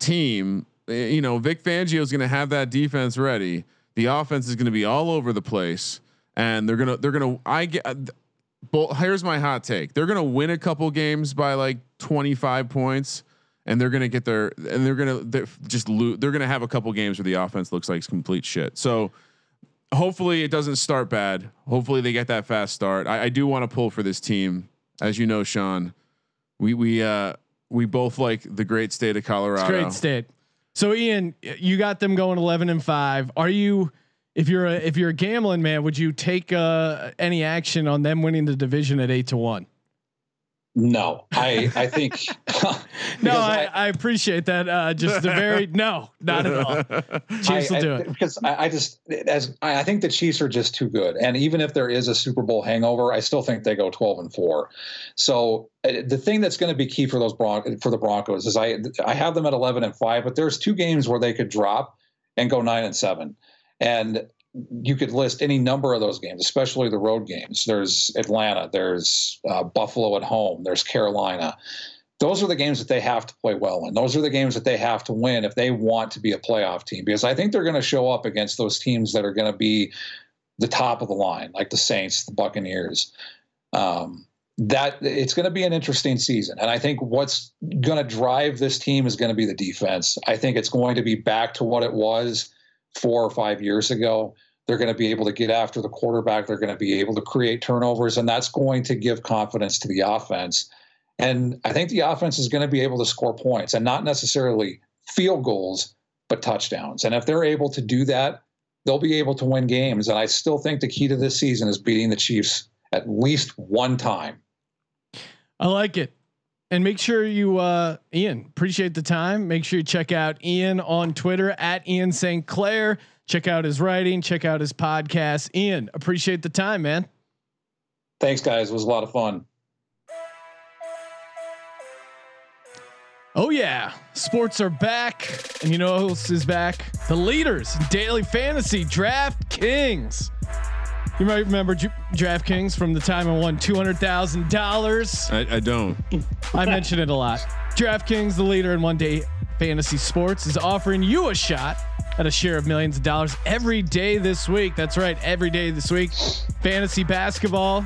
team. You know, Vic Fangio is going to have that defense ready. The offense is going to be all over the place, and they're gonna they're gonna. I get. But here's my hot take: they're gonna win a couple games by like 25 points and they're going to get their and they're going to just loot. They're going to have a couple games where the offense looks like it's complete shit. So hopefully it doesn't start bad. Hopefully they get that fast start. I, I do want to pull for this team, as you know, Sean. We we uh we both like the great state of Colorado. Great state. So Ian, you got them going eleven and five. Are you? If you're a if you're a gambling man, would you take uh, any action on them winning the division at eight to one? No, I I think. no, I, I, I, appreciate that. Uh, just the very no, not at all. Chiefs I, will do it because I, just as I think the Chiefs are just too good, and even if there is a Super Bowl hangover, I still think they go twelve and four. So uh, the thing that's going to be key for those Bron- for the Broncos is I I have them at eleven and five, but there's two games where they could drop and go nine and seven, and you could list any number of those games, especially the road games. There's Atlanta, there's uh, Buffalo at home, there's Carolina. Those are the games that they have to play well in. Those are the games that they have to win if they want to be a playoff team, because I think they're going to show up against those teams that are going to be the top of the line, like the Saints, the Buccaneers. Um, that it's going to be an interesting season. And I think what's going to drive this team is going to be the defense. I think it's going to be back to what it was four or five years ago. They're going to be able to get after the quarterback. They're going to be able to create turnovers, and that's going to give confidence to the offense. And I think the offense is going to be able to score points and not necessarily field goals, but touchdowns. And if they're able to do that, they'll be able to win games. And I still think the key to this season is beating the Chiefs at least one time. I like it. And make sure you, uh, Ian, appreciate the time. Make sure you check out Ian on Twitter at Ian St. Clair. Check out his writing, check out his podcast. Ian, appreciate the time, man. Thanks, guys. It was a lot of fun. Oh yeah, sports are back, and you know who else is back? The leaders in daily fantasy, DraftKings. You might remember J- DraftKings from the time I won two hundred thousand dollars. I, I don't. I mention it a lot. DraftKings, the leader in one day fantasy sports, is offering you a shot at a share of millions of dollars every day this week. That's right, every day this week. Fantasy basketball,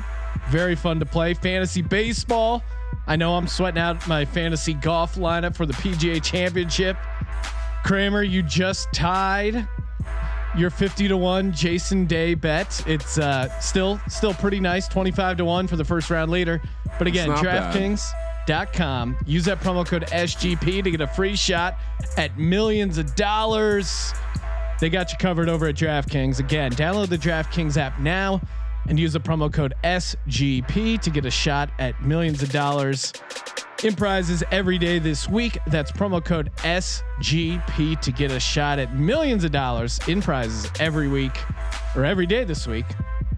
very fun to play. Fantasy baseball. I know I'm sweating out my fantasy golf lineup for the PGA Championship. Kramer, you just tied your 50 to 1 Jason Day bet. It's uh, still still pretty nice, 25 to 1 for the first round leader. But again. DraftKings.com. Use that promo code SGP to get a free shot at millions of dollars. They got you covered over at DraftKings. Again, download the DraftKings app now and use the promo code SGP to get a shot at millions of dollars in prizes every day this week. That's promo code SGP to get a shot at millions of dollars in prizes every week or every day this week.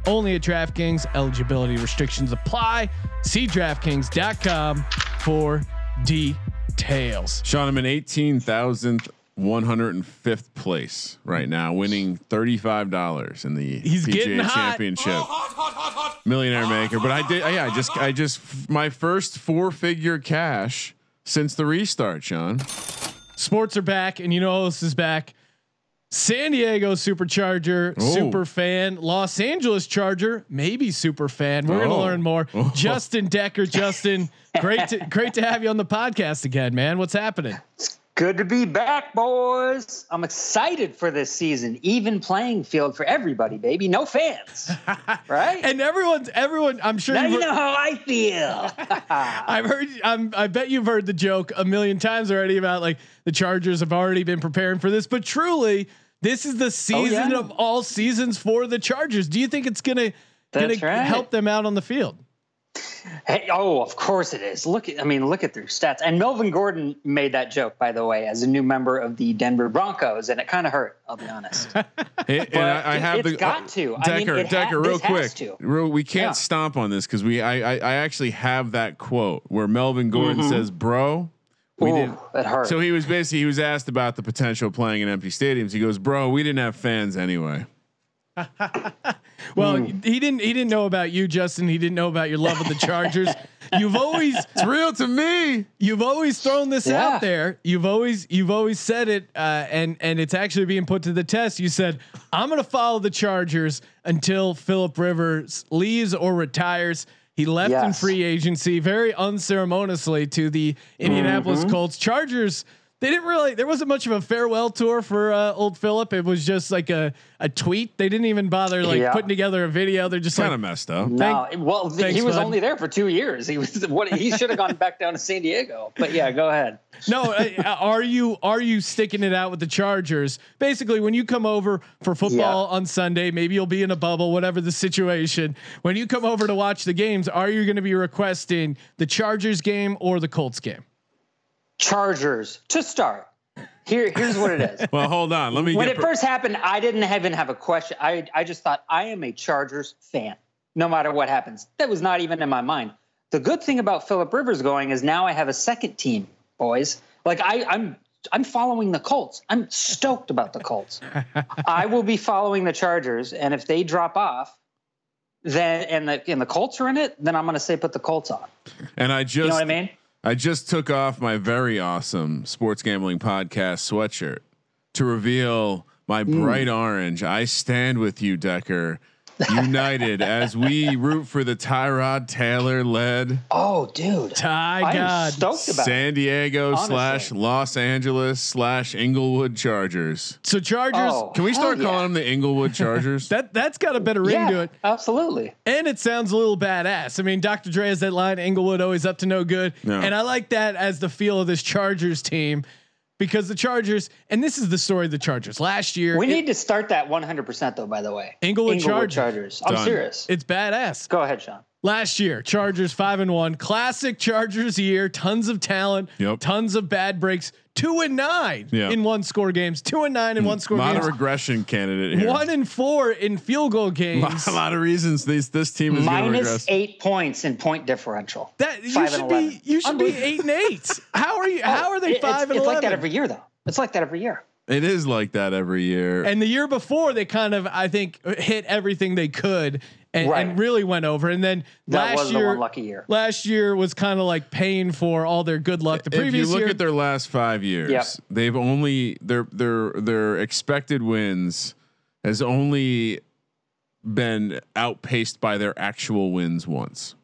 Only at DraftKings. Eligibility restrictions apply. See DraftKings.com for details. Sean, I'm in 18,000th 105th place right now, winning $35 in the He's PGA getting hot. Championship. Oh, Millionaire oh, maker, but I did. Yeah, I just, I just, my first four-figure cash since the restart, Sean. Sports are back, and you know who else is back? San Diego Supercharger, Oh. super fan. Los Angeles Charger, maybe super fan. We're gonna Oh. learn more. Oh. Justin Decker, Justin, great to great to have you on the podcast again, man. What's happening? Good to be back, boys. I'm excited for this season. Even playing field for everybody, baby. No fans, right? And everyone's everyone. I'm sure now you heard- know how I feel. I've heard. I'm, I bet you've heard the joke a million times already about like the Chargers have already been preparing for this, but truly, this is the oh, season yeah. of all seasons for the Chargers. Do you think it's gonna gonna right. help them out on the field? Hey, oh, of course it is. Look at, I mean, look at their stats. And Melvin Gordon made that joke, by the way, as a new member of the Denver Broncos, and it kind of hurt. I'll be honest. Hey, and I, I it- have it's the uh, got to. I mean, Decker, ha- Decker, real quick, to. real, we can't Yeah. stomp on this because we, I, I, I actually have that quote where Melvin Gordon mm-hmm. says, "Bro, we Ooh, didn't." it hurt. So he was basically he was asked about the potential of playing in empty stadiums. He goes, "Bro, we didn't have fans anyway." Well, Hmm. he didn't. He didn't know about you, Justin. He didn't know about your love of the Chargers. you've always, It's real to me. you've always thrown this Yeah. out there. You've always, you've always said it, uh, and and it's actually being put to the test. You said, "I'm going to follow the Chargers until Philip Rivers leaves or retires." He left in free agency very unceremoniously to the Indianapolis Mm-hmm. Colts. Chargers. They didn't really. There wasn't much of a farewell tour for uh, old Philip. It was just like a a tweet. They didn't even bother like Yeah. putting together a video. They're just Kind like, of messed up. no, well, th- thanks, he was bud. only there for two years. He was what he should have gone back down to San Diego. But yeah, go ahead. No, uh, are you are you sticking it out with the Chargers? Basically, when you come over for football on Sunday, maybe you'll be in a bubble, whatever the situation. When you come over to watch the games, are you going to be requesting the Chargers game or the Colts game? Chargers to start. Here, here's what it is. Well, hold on. Let me when it first happened, I didn't even have a question. I, I just thought I am a Chargers fan, no matter what happens. That was not even in my mind. The good thing about Philip Rivers going is now I have a second team, boys. Like I, I'm I'm following the Colts. I'm stoked about the Colts. I will be following the Chargers, and if they drop off, then and the and the Colts are in it, then I'm going to say put the Colts on. and I just, You know what I mean? I just took off my very awesome sports gambling podcast sweatshirt to reveal my Mm. bright orange. I stand with you, Decker. United as we root for the Tyrod Taylor led Oh, dude. Ty God. stoked about. San Diego Honestly. slash Los Angeles slash Inglewood Chargers. So Chargers. Oh, Can we hell start yeah. calling them the Inglewood Chargers? That that's got a better ring yeah, to it, Absolutely. and it sounds a little badass. I mean, Dr. Dre has that line, "Inglewood always up to no good," Yeah. and I like that as the feel of this Chargers team because the Chargers, and this is the story of the Chargers. Last year, We it- need to start that 100% though, by the way. Inglewood Chargers. Chargers. I'm Done. serious. it's badass. Go ahead, Sean. Last year, Chargers five and one, classic Chargers year. Tons of talent, Yep. tons of bad breaks. Two and nine Yeah. in one score games. Two and nine in mm, one A score lot games. of regression candidate here. One and four in field goal games. a lot of reasons these this team is Minus regress. eight points in point differential. That you should and be 11. you should be eight and eight. How are you? How oh, are they It- five it's, and it's eleven? like that every year, though. It's like that every year. It is like that every year. and the year before, they kind of I think hit everything they could and, Right. and really went over. And then That last was the year, lucky year. last year was kind of like paying for all their good luck. The if you previous look year, at their last five years, Yep. they've only their their their expected wins has only been outpaced by their actual wins once.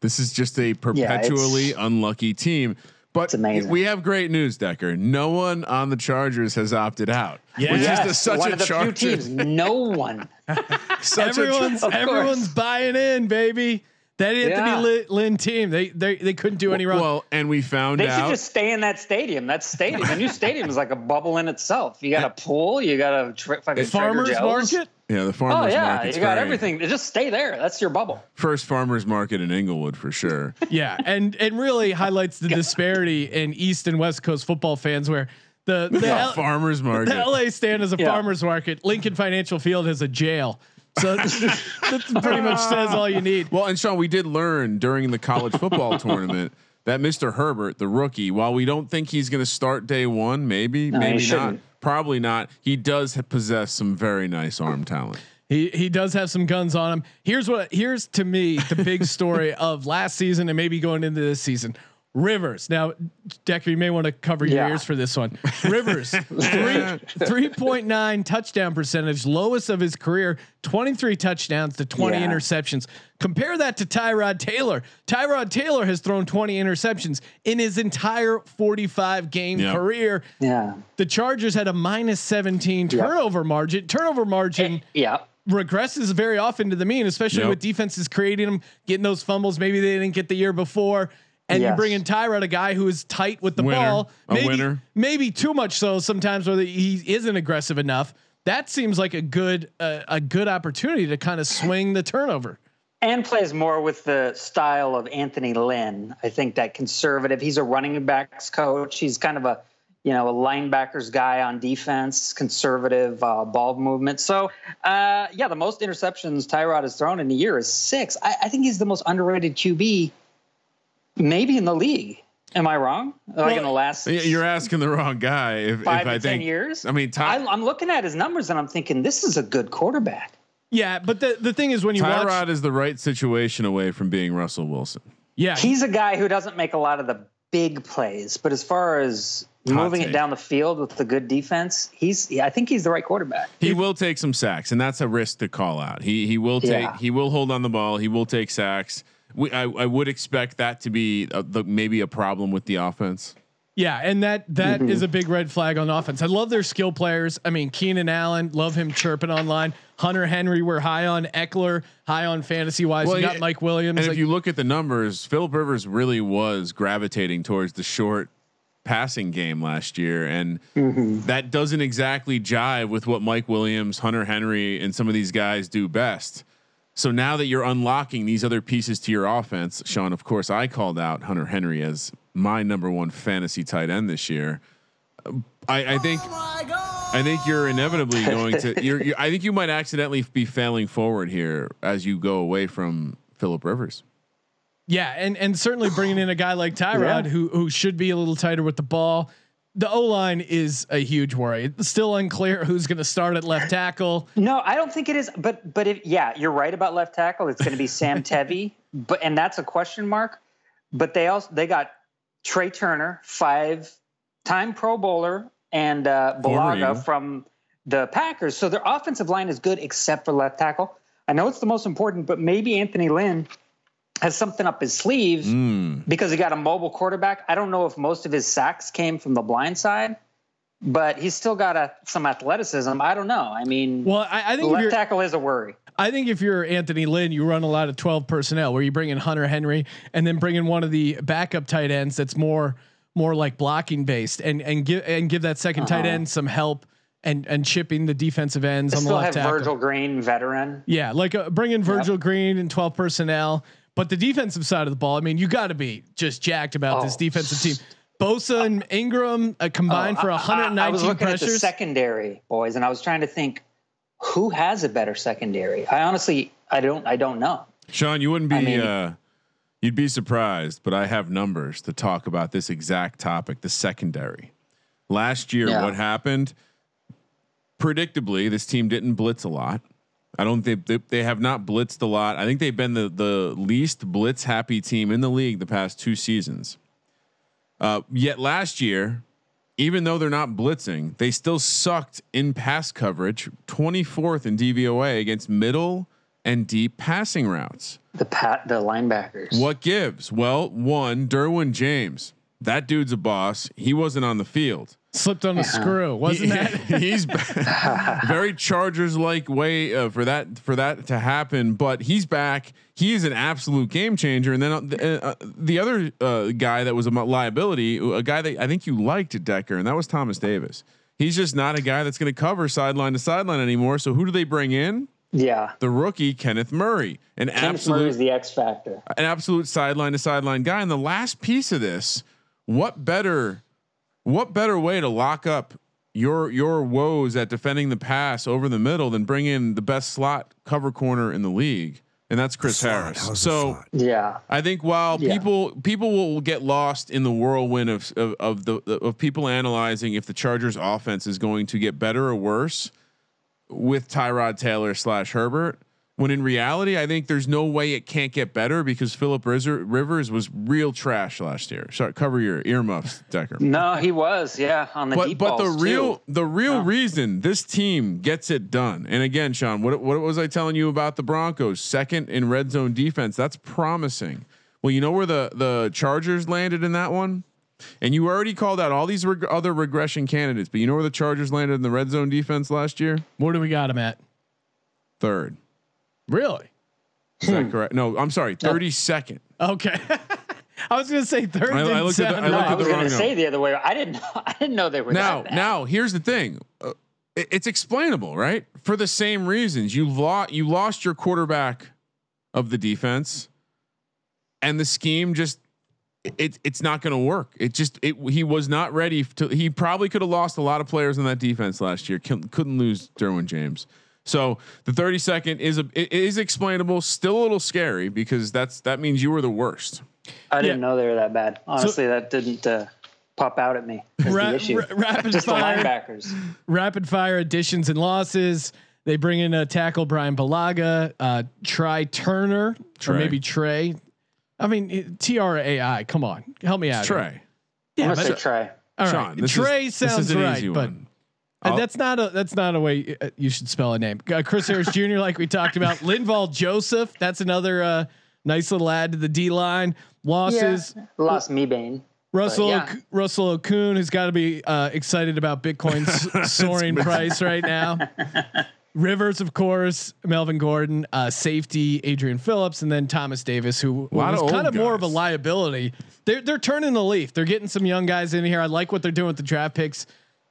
This is just a perpetually unlucky team. But It's amazing. we have great news, Decker. No one on the Chargers has opted out. Yeah. which Yes, is the, such one a of the few teams. No one. Such everyone's a, Of everyone's buying in, baby. That Anthony Yeah. Lin, Lynn team, they they they couldn't do any wrong. well, and we found They should just stay in that stadium. That stadium, the new stadium is like a bubble in itself. You got a pool. You got a tri- fucking Farmers Joe's. market. Yeah, the oh, farmers Oh yeah, market's you got very- everything. Just stay there. That's your bubble. First farmers market in Inglewood for sure. Yeah, and and really highlights the disparity in East and West Coast football fans, where the the, Yeah, L- farmers market. the LA stand is a Yeah. farmers market. Lincoln Financial Field has a jail. So that pretty much says all you need. Well, and Sean, we did learn during the college football tournament that Mr. Herbert, the rookie, while we don't think he's going to start day one, maybe, he maybe not, shouldn't. Probably not, he does possess some very nice arm talent. He he does have some guns on him. Here's what here's to me the big story of last season and maybe going into this season. Rivers. Now, Decker, you may want to cover your Yeah. ears for this one. Rivers, three three point nine touchdown percentage, lowest of his career. Twenty three touchdowns to twenty Yeah. interceptions. Compare that to Tyrod Taylor. Tyrod Taylor has thrown twenty interceptions in his entire forty five game Yep. career. Yeah. The Chargers had a minus seventeen Yeah. turnover margin. Turnover margin eh, Yeah. regresses very often to the mean, especially Yep. with defenses creating them, getting those fumbles. Maybe they didn't get the year before. And you Yes. bring in Tyrod, a guy who is tight with the Winner. ball, A maybe winner. maybe too much so sometimes, where he isn't aggressive enough. That seems like a good uh, a good opportunity to kind of swing the turnover. And plays more with the style of Anthony Lynn. I think that conservative. He's a running backs coach. He's kind of a you know a linebackers guy on defense, conservative uh, ball movement. So uh, yeah, the most interceptions Tyrod has thrown in a year is six. I, I think he's the most underrated QB, maybe in the league. Am I wrong? Like in the last Yeah, You're asking the wrong guy. If, five if to I ten think, years? I mean, Ty, I, I'm looking at his numbers and I'm thinking this is a good quarterback. Yeah, but the the thing is when you Tyrod watch, is the right situation away from being Russell Wilson. yeah, He's a guy who doesn't make a lot of the big plays, but as far as Hot moving take. it down the field with the good defense, he's yeah, I think he's the right quarterback. He will take some sacks, and that's a risk to call out. He he will take Yeah. he will hold on the ball. He will take sacks. We, I, I would expect that to be a, the, maybe a problem with the offense. Yeah, and that that mm-hmm. is a big red flag on offense. I love their skill players. I mean, Keenan Allen, love him chirping online. Hunter Henry, we're high on Ekeler, high on fantasy wise. you got yeah, Mike Williams. And like- if you look at the numbers, Philip Rivers really was gravitating towards the short passing game last year, and mm-hmm. that doesn't exactly jive with what Mike Williams, Hunter Henry, and some of these guys do best. So now that you're unlocking these other pieces to your offense, Sean, of course, I called out Hunter Henry as my number one fantasy tight end this year. I, I think, oh I think you're inevitably going to. You're, you I think you might accidentally be failing forward here as you go away from Philip Rivers. yeah, and and certainly bringing in a guy like Tyrod Yeah. who who should be a little tighter with the ball. The O line is a huge worry. It's still unclear who's going to start at left tackle. No, I don't think it is. But but if yeah, you're right about left tackle. It's going to be Sam Tevi, but and that's a question mark. But they also they got Trey Turner, five time Pro Bowler, and uh, Bulaga from the Packers. So their offensive line is good except for left tackle. I know it's the most important, but maybe Anthony Lynn has something up his sleeve Mm. because he got a mobile quarterback. I don't know if most of his sacks came from the blind side, but he's still got a, some athleticism. I don't know. I mean, Well, I, I think if left tackle is a worry. I think if you're Anthony Lynn, you run a lot of 12 personnel where you bring in Hunter Henry and then bring in one of the backup tight ends that's more more like blocking based and and give and give that 2nd tight Uh-huh. end some help and and chipping the defensive ends I on the still left have tackle. Virgil Green, veteran. Yeah, like uh, bring in Virgil Green and 12 personnel, but the defensive side of the ball, I mean, you got to be just jacked about this Oh. defensive team. Bosa and Ingram uh, combined Oh, for I- I- 119 I, was looking at the pressures. secondary, boys, and I was trying to think who has a better secondary. I honestly, I don't, I don't know. Sean, you wouldn't be. I mean- uh, you'd be surprised, but I have numbers to talk about this exact topic: the secondary. Last year, Yeah. what happened? Predictably, this team didn't blitz a lot. I don't think they, they have not blitzed a lot. I think they've been the the least blitz happy team in the league the past two seasons. Uh, yet last year, even though they're not blitzing, they still sucked in pass coverage, 24th in DVOA against middle and deep passing routes. The pat, the linebackers. What gives? Well, one, Derwin James. That dude's a boss. He wasn't on the field. Slipped on a screw, wasn't He- that? he's very Chargers like way uh, for that for that to happen, but he's back. He is an absolute game changer. And then uh, the, uh, the other uh, guy that was a liability, a guy that I think you liked, Decker, and that was Thomas Davis. He's just not a guy that's going to cover sideline to sideline anymore. So who do they bring in? yeah, The rookie Kenneth Murray, an Kenneth Murray absolute is the X factor. an absolute sideline to sideline guy. And the last piece of this, what better, what better way to lock up your your woes at defending the pass over the middle than bring in the best slot cover corner in the league, and that's Chris Harris. So Yeah, I think while Yeah. people people will get lost in the whirlwind of of, of the of people analyzing if the Chargers offense is going to get better or worse with Tyrod Taylor slash Herbert. When in reality, I think there's no way it can't get better because Philip Rivers was real trash last year. Sorry, cover your earmuffs, Decker. no, he was. Yeah, on the But deep but the real too. the real reason this team gets it done. And again, Sean, what what was I telling you about the Broncos? Second in red zone defense. That's promising. Well, you know where the the Chargers landed in that one? And you already called out all these reg- other regression candidates, but you know where the Chargers landed in the red zone defense last year? Where do we got him at? Third. Really? Is that correct? No, I'm sorry, 32nd. Okay. I was gonna say third. I- I didn't looked at the- I No, looked. I at was going to wrong say the other way. I didn't. Know, I didn't know they were Now, that bad. now here's the thing. Uh, it- it's explainable, right? For the same reasons, you lost you lost your quarterback of the defense, and the scheme just it it's not going to work. It just it he was not ready to. He probably could have lost a lot of players in that defense last year. Couldn't, couldn't lose Derwin James. So the 32nd is a it is explainable. Still a little scary because that's that means you were the worst. I didn't Yeah. know they were that bad. Honestly, that didn't uh, pop out at me. As Ra- the issue. ra- rapid Just fire. the linebackers. rapid fire additions and losses. They bring in a tackle Bryan Bulaga, uh, Try Turner, or maybe Trey. I mean T R A I. Come on, help me out. here. Trey, Yeah, I'm gonna but- say try. all right. Sean, Trey is, sounds right, but one. Uh, I'll- that's not a that's not a way uh, you should spell a name. Uh, Chris Harris Jr. like we talked about. Linval Joseph. That's another uh, nice little add to the D line. Losses. Lost me Bane. Russell yeah. Ok- Russell Okung has got to be uh, excited about Bitcoin's soaring price right now. Rivers, of course, Melvin Gordon, uh, safety Adrian Phillips, and then Thomas Davis, who lot was of kind old of more of a liability. They're they're turning the leaf. They're getting some young guys in here. I like what they're doing with the draft picks.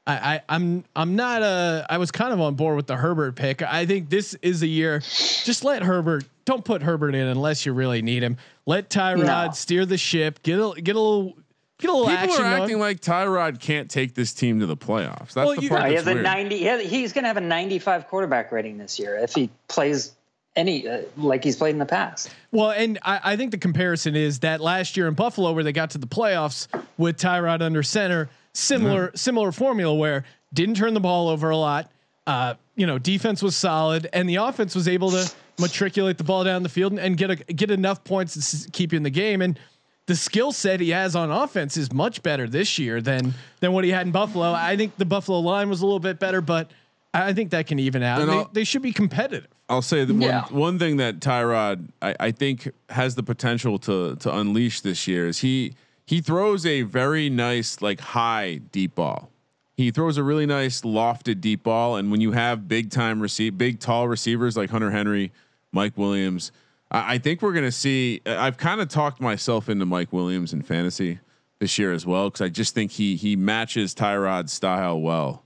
I, I I'm I'm not uh I was kind of on board with the Herbert pick. I think this is a year. Just let Herbert. Don't put Herbert in unless you really need him. Let Tyrod No. steer the ship. Get a get a little get a little People action are going. acting like Tyrod can't take this team to the playoffs. That's Well, the you- part Uh, he that's has a weird. 90. He has, he's going to have a 95 quarterback rating this year if he plays any uh, like he's played in the past. Well, and I, I think the comparison is that last year in Buffalo, where they got to the playoffs with Tyrod under center, similar similar formula where didn't turn the ball over a lot. Uh, you know, defense was solid, and the offense was able to matriculate the ball down the field and, and get a, get enough points to s- keep you in the game. And the skill set he has on offense is much better this year than than what he had in Buffalo. I think the Buffalo line was a little bit better, but I I think that can even out. And They, they should be competitive. I'll say the Yeah. one one thing that Tyrod I, I think has the potential to to unleash this year is he he throws a very nice like high deep ball. He throws a really nice lofted deep ball, and when you have big time receive big tall receivers like Hunter Henry, Mike Williams, I, I think we're gonna see. I've kind of talked myself into Mike Williams in fantasy this year as well because I just think he he matches Tyrod's style well.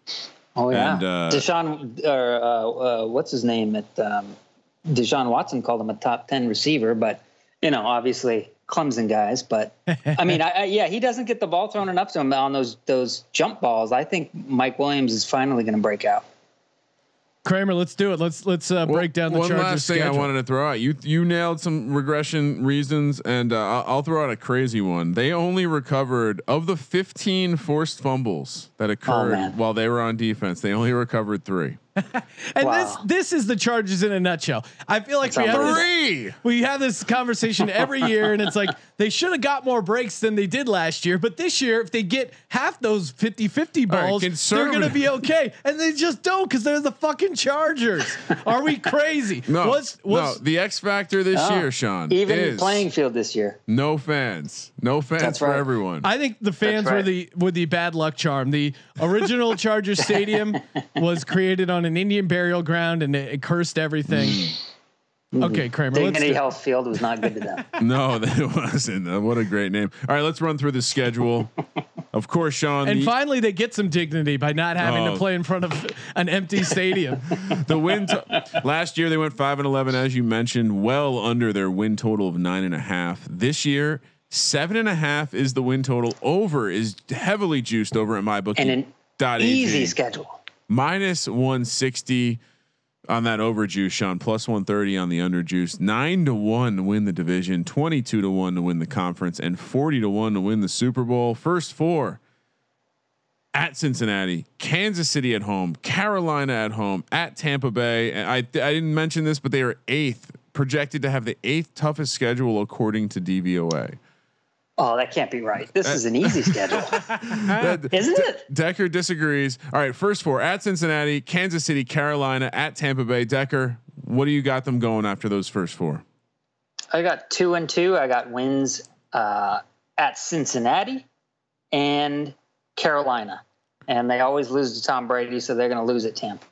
Oh yeah, And, uh, Deshaun or uh, uh, what's his name at um, Deshaun Watson called him a top ten receiver, but you know, obviously Clemson guys. But I mean, I, I, yeah, he doesn't get the ball thrown enough to him on those those jump balls. I think Mike Williams is finally going to break out. Kramer, let's do it. Let's let's uh, break down the one Chargers last thing schedule. I wanted to throw out. You you nailed some regression reasons, and uh, I'll, I'll throw out a crazy one. They only recovered of the 15 forced fumbles that occurred man. while they were on defense. They only recovered three. and Wow. this this is the Chargers in a nutshell. I feel like we have this, Three. we have this conversation every year, and it's like they should have got more breaks than they did last year. But this year, if they get half those 50-50 All right, balls, they're gonna be okay. And they just don't because they're the fucking Chargers. Are we crazy? No, What's what's no. The X factor this Oh, year, Sean, Even is playing field this year. no fans, no fans That's for right. everyone. I think the fans That's were the were the bad luck charm. The original Chargers Stadium was created on an Indian burial ground, and it, it cursed everything. Okay, Kramer. Let's Dignity Health Field was not good to them. no, that wasn't. Uh, what a great name. All right, let's run through the schedule. of course, Sean. and the- finally, they get some dignity by not having Oh. to play in front of an empty stadium. the win to- last year they went five and eleven, as you mentioned, well under their win total of nine and a half. This year, seven and a half is the win total. Over is heavily juiced over at my book. And an dot Easy AG. schedule. Minus one sixty on that over juice, Sean. Plus one thirty on the under juice. Nine to one to win the division. Twenty two to one to win the conference, and forty to one to win the Super Bowl. First four at Cincinnati, Kansas City at home, Carolina at home, at Tampa Bay. I I didn't mention this, but they are eighth, projected to have the eighth toughest schedule according to DVOA. Oh, that can't be right. This is an easy schedule, isn't it? Decker disagrees. All right, first four at Cincinnati, Kansas City, Carolina, at Tampa Bay. Decker, what do you got them going after those first four? I got two and two. I got wins uh, at Cincinnati and Carolina, and they always lose to Tom Brady, so they're going to lose at Tampa.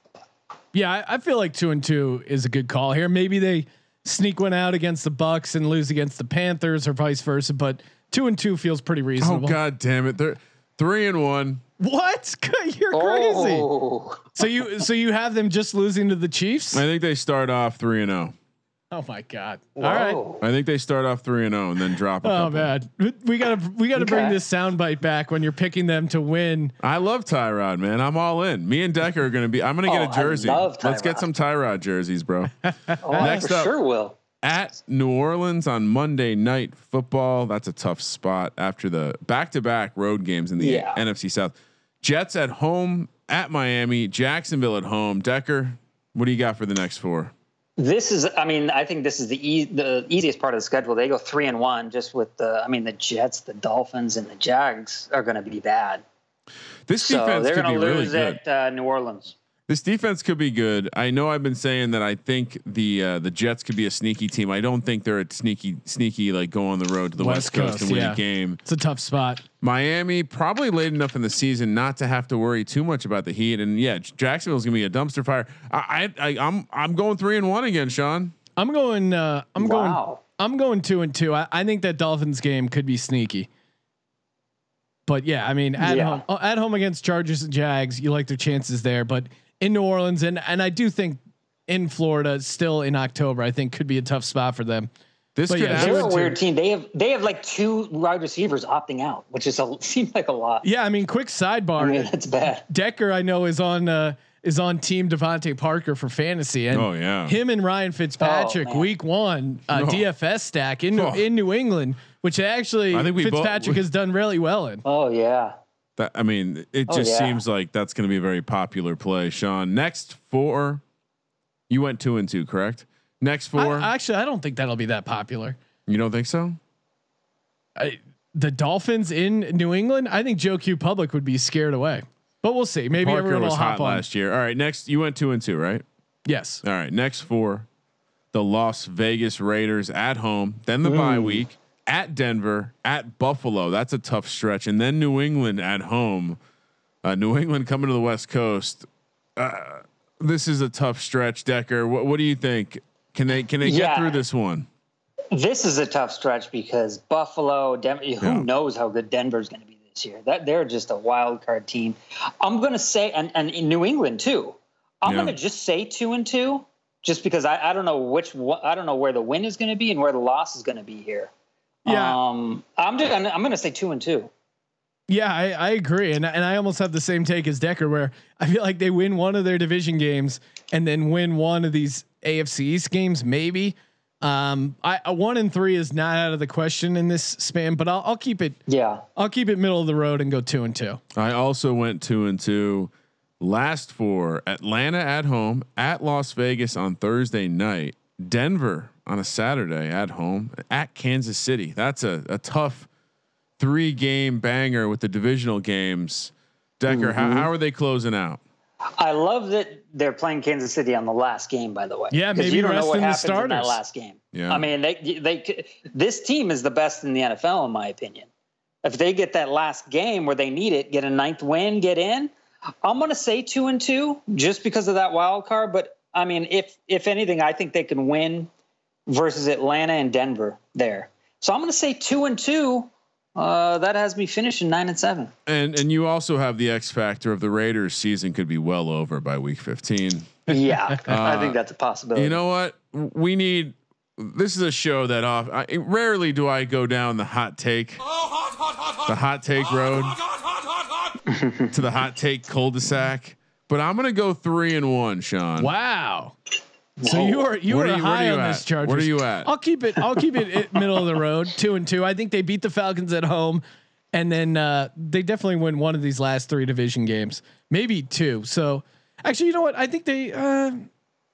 Yeah, I, I feel like two and two is a good call here. Maybe they sneak one out against the Bucks and lose against the Panthers, or vice versa. But two and two feels pretty reasonable. Oh reasonable. God damn it! They're three and one. What? You're crazy. Oh, So you so you have them just losing to the Chiefs? I think they start off three and zero. Oh my god! All right. I think they start off three and zero and then drop. A Oh couple. man, we gotta we gotta bring this soundbite back when you're picking them to win. I love Tyrod, man. I'm all in. Me and Decker are going to be. I'm going to Oh, get a oh, jersey. Let's get some Tyrod jerseys, bro. Oh, I Next for up. sure will. At New Orleans on Monday night football. That's a tough spot after the back-to-back road games in the Yeah. NFC South. Jets at home at Miami, Jacksonville at home. Decker, what do you got for the next four? This is, I mean, I think this is the e- the easiest part of the schedule. They go three and one, just with the, I mean, the Jets, the Dolphins, and the Jags are going to be bad. This So defense they're going to lose good. at uh, New Orleans. This defense could be good. I know I've been saying that I think the uh, the Jets could be a sneaky team. I don't think they're a sneaky sneaky like go on the road to the West, West Coast, Coast, and win yeah. a game. It's a tough spot. Miami probably late enough in the season not to have to worry too much about the Heat. And yeah, Jacksonville's gonna be a dumpster fire. I, I, I I'm I'm going three and one again, Sean. I'm going. Uh, I'm going. I'm going two and two. I, I think that Dolphins game could be sneaky. But yeah, I mean, at Yeah. home, uh, at home against Chargers and Jags, you like their chances there. But in New Orleans, and and I do think in Florida, still in October, I think could be a tough spot for them. This But could yeah, They're a weird team. They have they have like two wide receivers opting out, which is a seems like a lot. Yeah, I mean, quick sidebar. I mean, that's bad. Decker, I know, is on uh, is on Team DeVante Parker for fantasy, and Oh, yeah. him and Ryan Fitzpatrick, Oh, week one uh, Oh. DFS stack in Oh. in New England, which actually I think we both- Fitzpatrick has done really well in. Oh yeah. That, I mean, it Oh, just yeah. seems like that's going to be a very popular play, Sean. Next four, you went two and two, correct? Next four, I, actually, I don't think that'll be that popular. you don't think so? I, the Dolphins in New England, I think Joe Q Public would be scared away. but we'll see. Maybe Parker everyone will was hop hot on. last year. All right, next you went two and two, right? Yes. All right, next four, the Las Vegas Raiders at home, then the bye week at Denver, at Buffalo. That's a tough stretch, and then New England at home. Uh, New England coming to the West Coast. Uh, this is a tough stretch, Decker. What, what do you think? Can they can they get through this one? This is a tough stretch because Buffalo, Denver, who Yeah. knows how good Denver's going to be this year? That they're just a wild card team. I'm going to say, and and in New England too. I'm Yeah. going to just say two and two, just because I, I don't know which I don't know where the win is going to be and where the loss is going to be here. Yeah. Um, I'm just I'm, I'm going to say two and two. Yeah, I, I agree, and and I almost have the same take as Decker, where I feel like they win one of their division games and then win one of these AFC East games, maybe. Um, I a one and three is not out of the question in this span, but I'll I'll keep it Yeah. I'll keep it middle of the road and go two and two. I also went two and two. Last four: Atlanta at home, at Las Vegas on Thursday night, Denver on a Saturday at home, at Kansas City. That's a, a tough three game banger with the divisional games. Decker, how, mm-hmm. how are they closing out? I love that they're playing Kansas City on the last game. By the way, Yeah, 'Cause maybe you don't know resting what the happens in that last game. Yeah. I mean, they they this team is the best in the NFL in my opinion. If they get that last game where they need it, get a ninth win, get in, I'm going to say two and two just because of that wild card. But I mean, if if anything, I think they can win versus Atlanta and Denver there. So I'm going to say two and two. Uh, that has me finishing nine and seven. And and you also have the X factor of the Raiders season could be well over by week 15. Yeah, I Uh, think that's a possibility. You know what? We need. This is a show that off. I, rarely do I go down the hot take, oh, hot, hot, hot, the hot take road to the hot take cul-de-sac. But I'm gonna go three and one, Sean. Wow. So you are you Where are are you- where are high you on at? this Chargers. Where are you at? I'll keep it. I'll keep it middle of the road, two and two. I think they beat the Falcons at home, and then uh, they definitely win one of these last three division games, maybe two. So actually, you know what? I think they. Uh,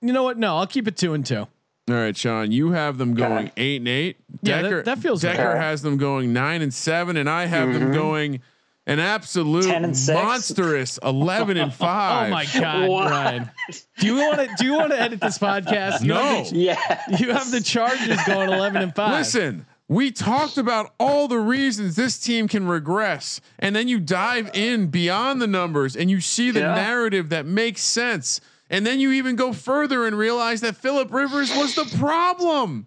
you know what? No, I'll keep it two and two. All right, Sean. You have them going eight and eight. Yeah, that- Decker, that feels Decker fair. has them going nine and seven, and I have Mm-hmm. them going an absolute and monstrous eleven and five. Oh my God, What? Ryan! Do you want to? Do you want to edit this podcast? You No. the- Yeah. you have the Chargers going eleven and five. Listen, we talked about all the reasons this team can regress, and then you dive in beyond the numbers and you see the Yeah. narrative that makes sense. And then you even go further and realize that Philip Rivers was the problem.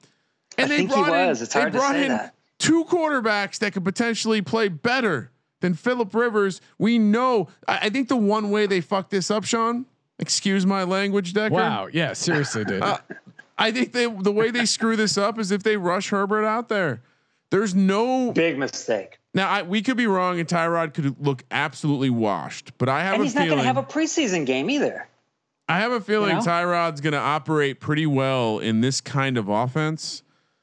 And I they think he brought was. in It's they hard to brought say in that. two quarterbacks that could potentially play better than Philip Rivers. We know. I, I think the one way they fucked this up, Sean. Excuse my language, Decker. Wow. Yeah. Seriously, dude. Uh, I think they the way they screw this up is if they rush Herbert out there. There's no Big mistake. now. I, we could be wrong, and Tyrod could look absolutely washed. But I have a- And a he's not going to have a preseason game either. I have a feeling You know? Tyrod's going to operate pretty well in this kind of offense.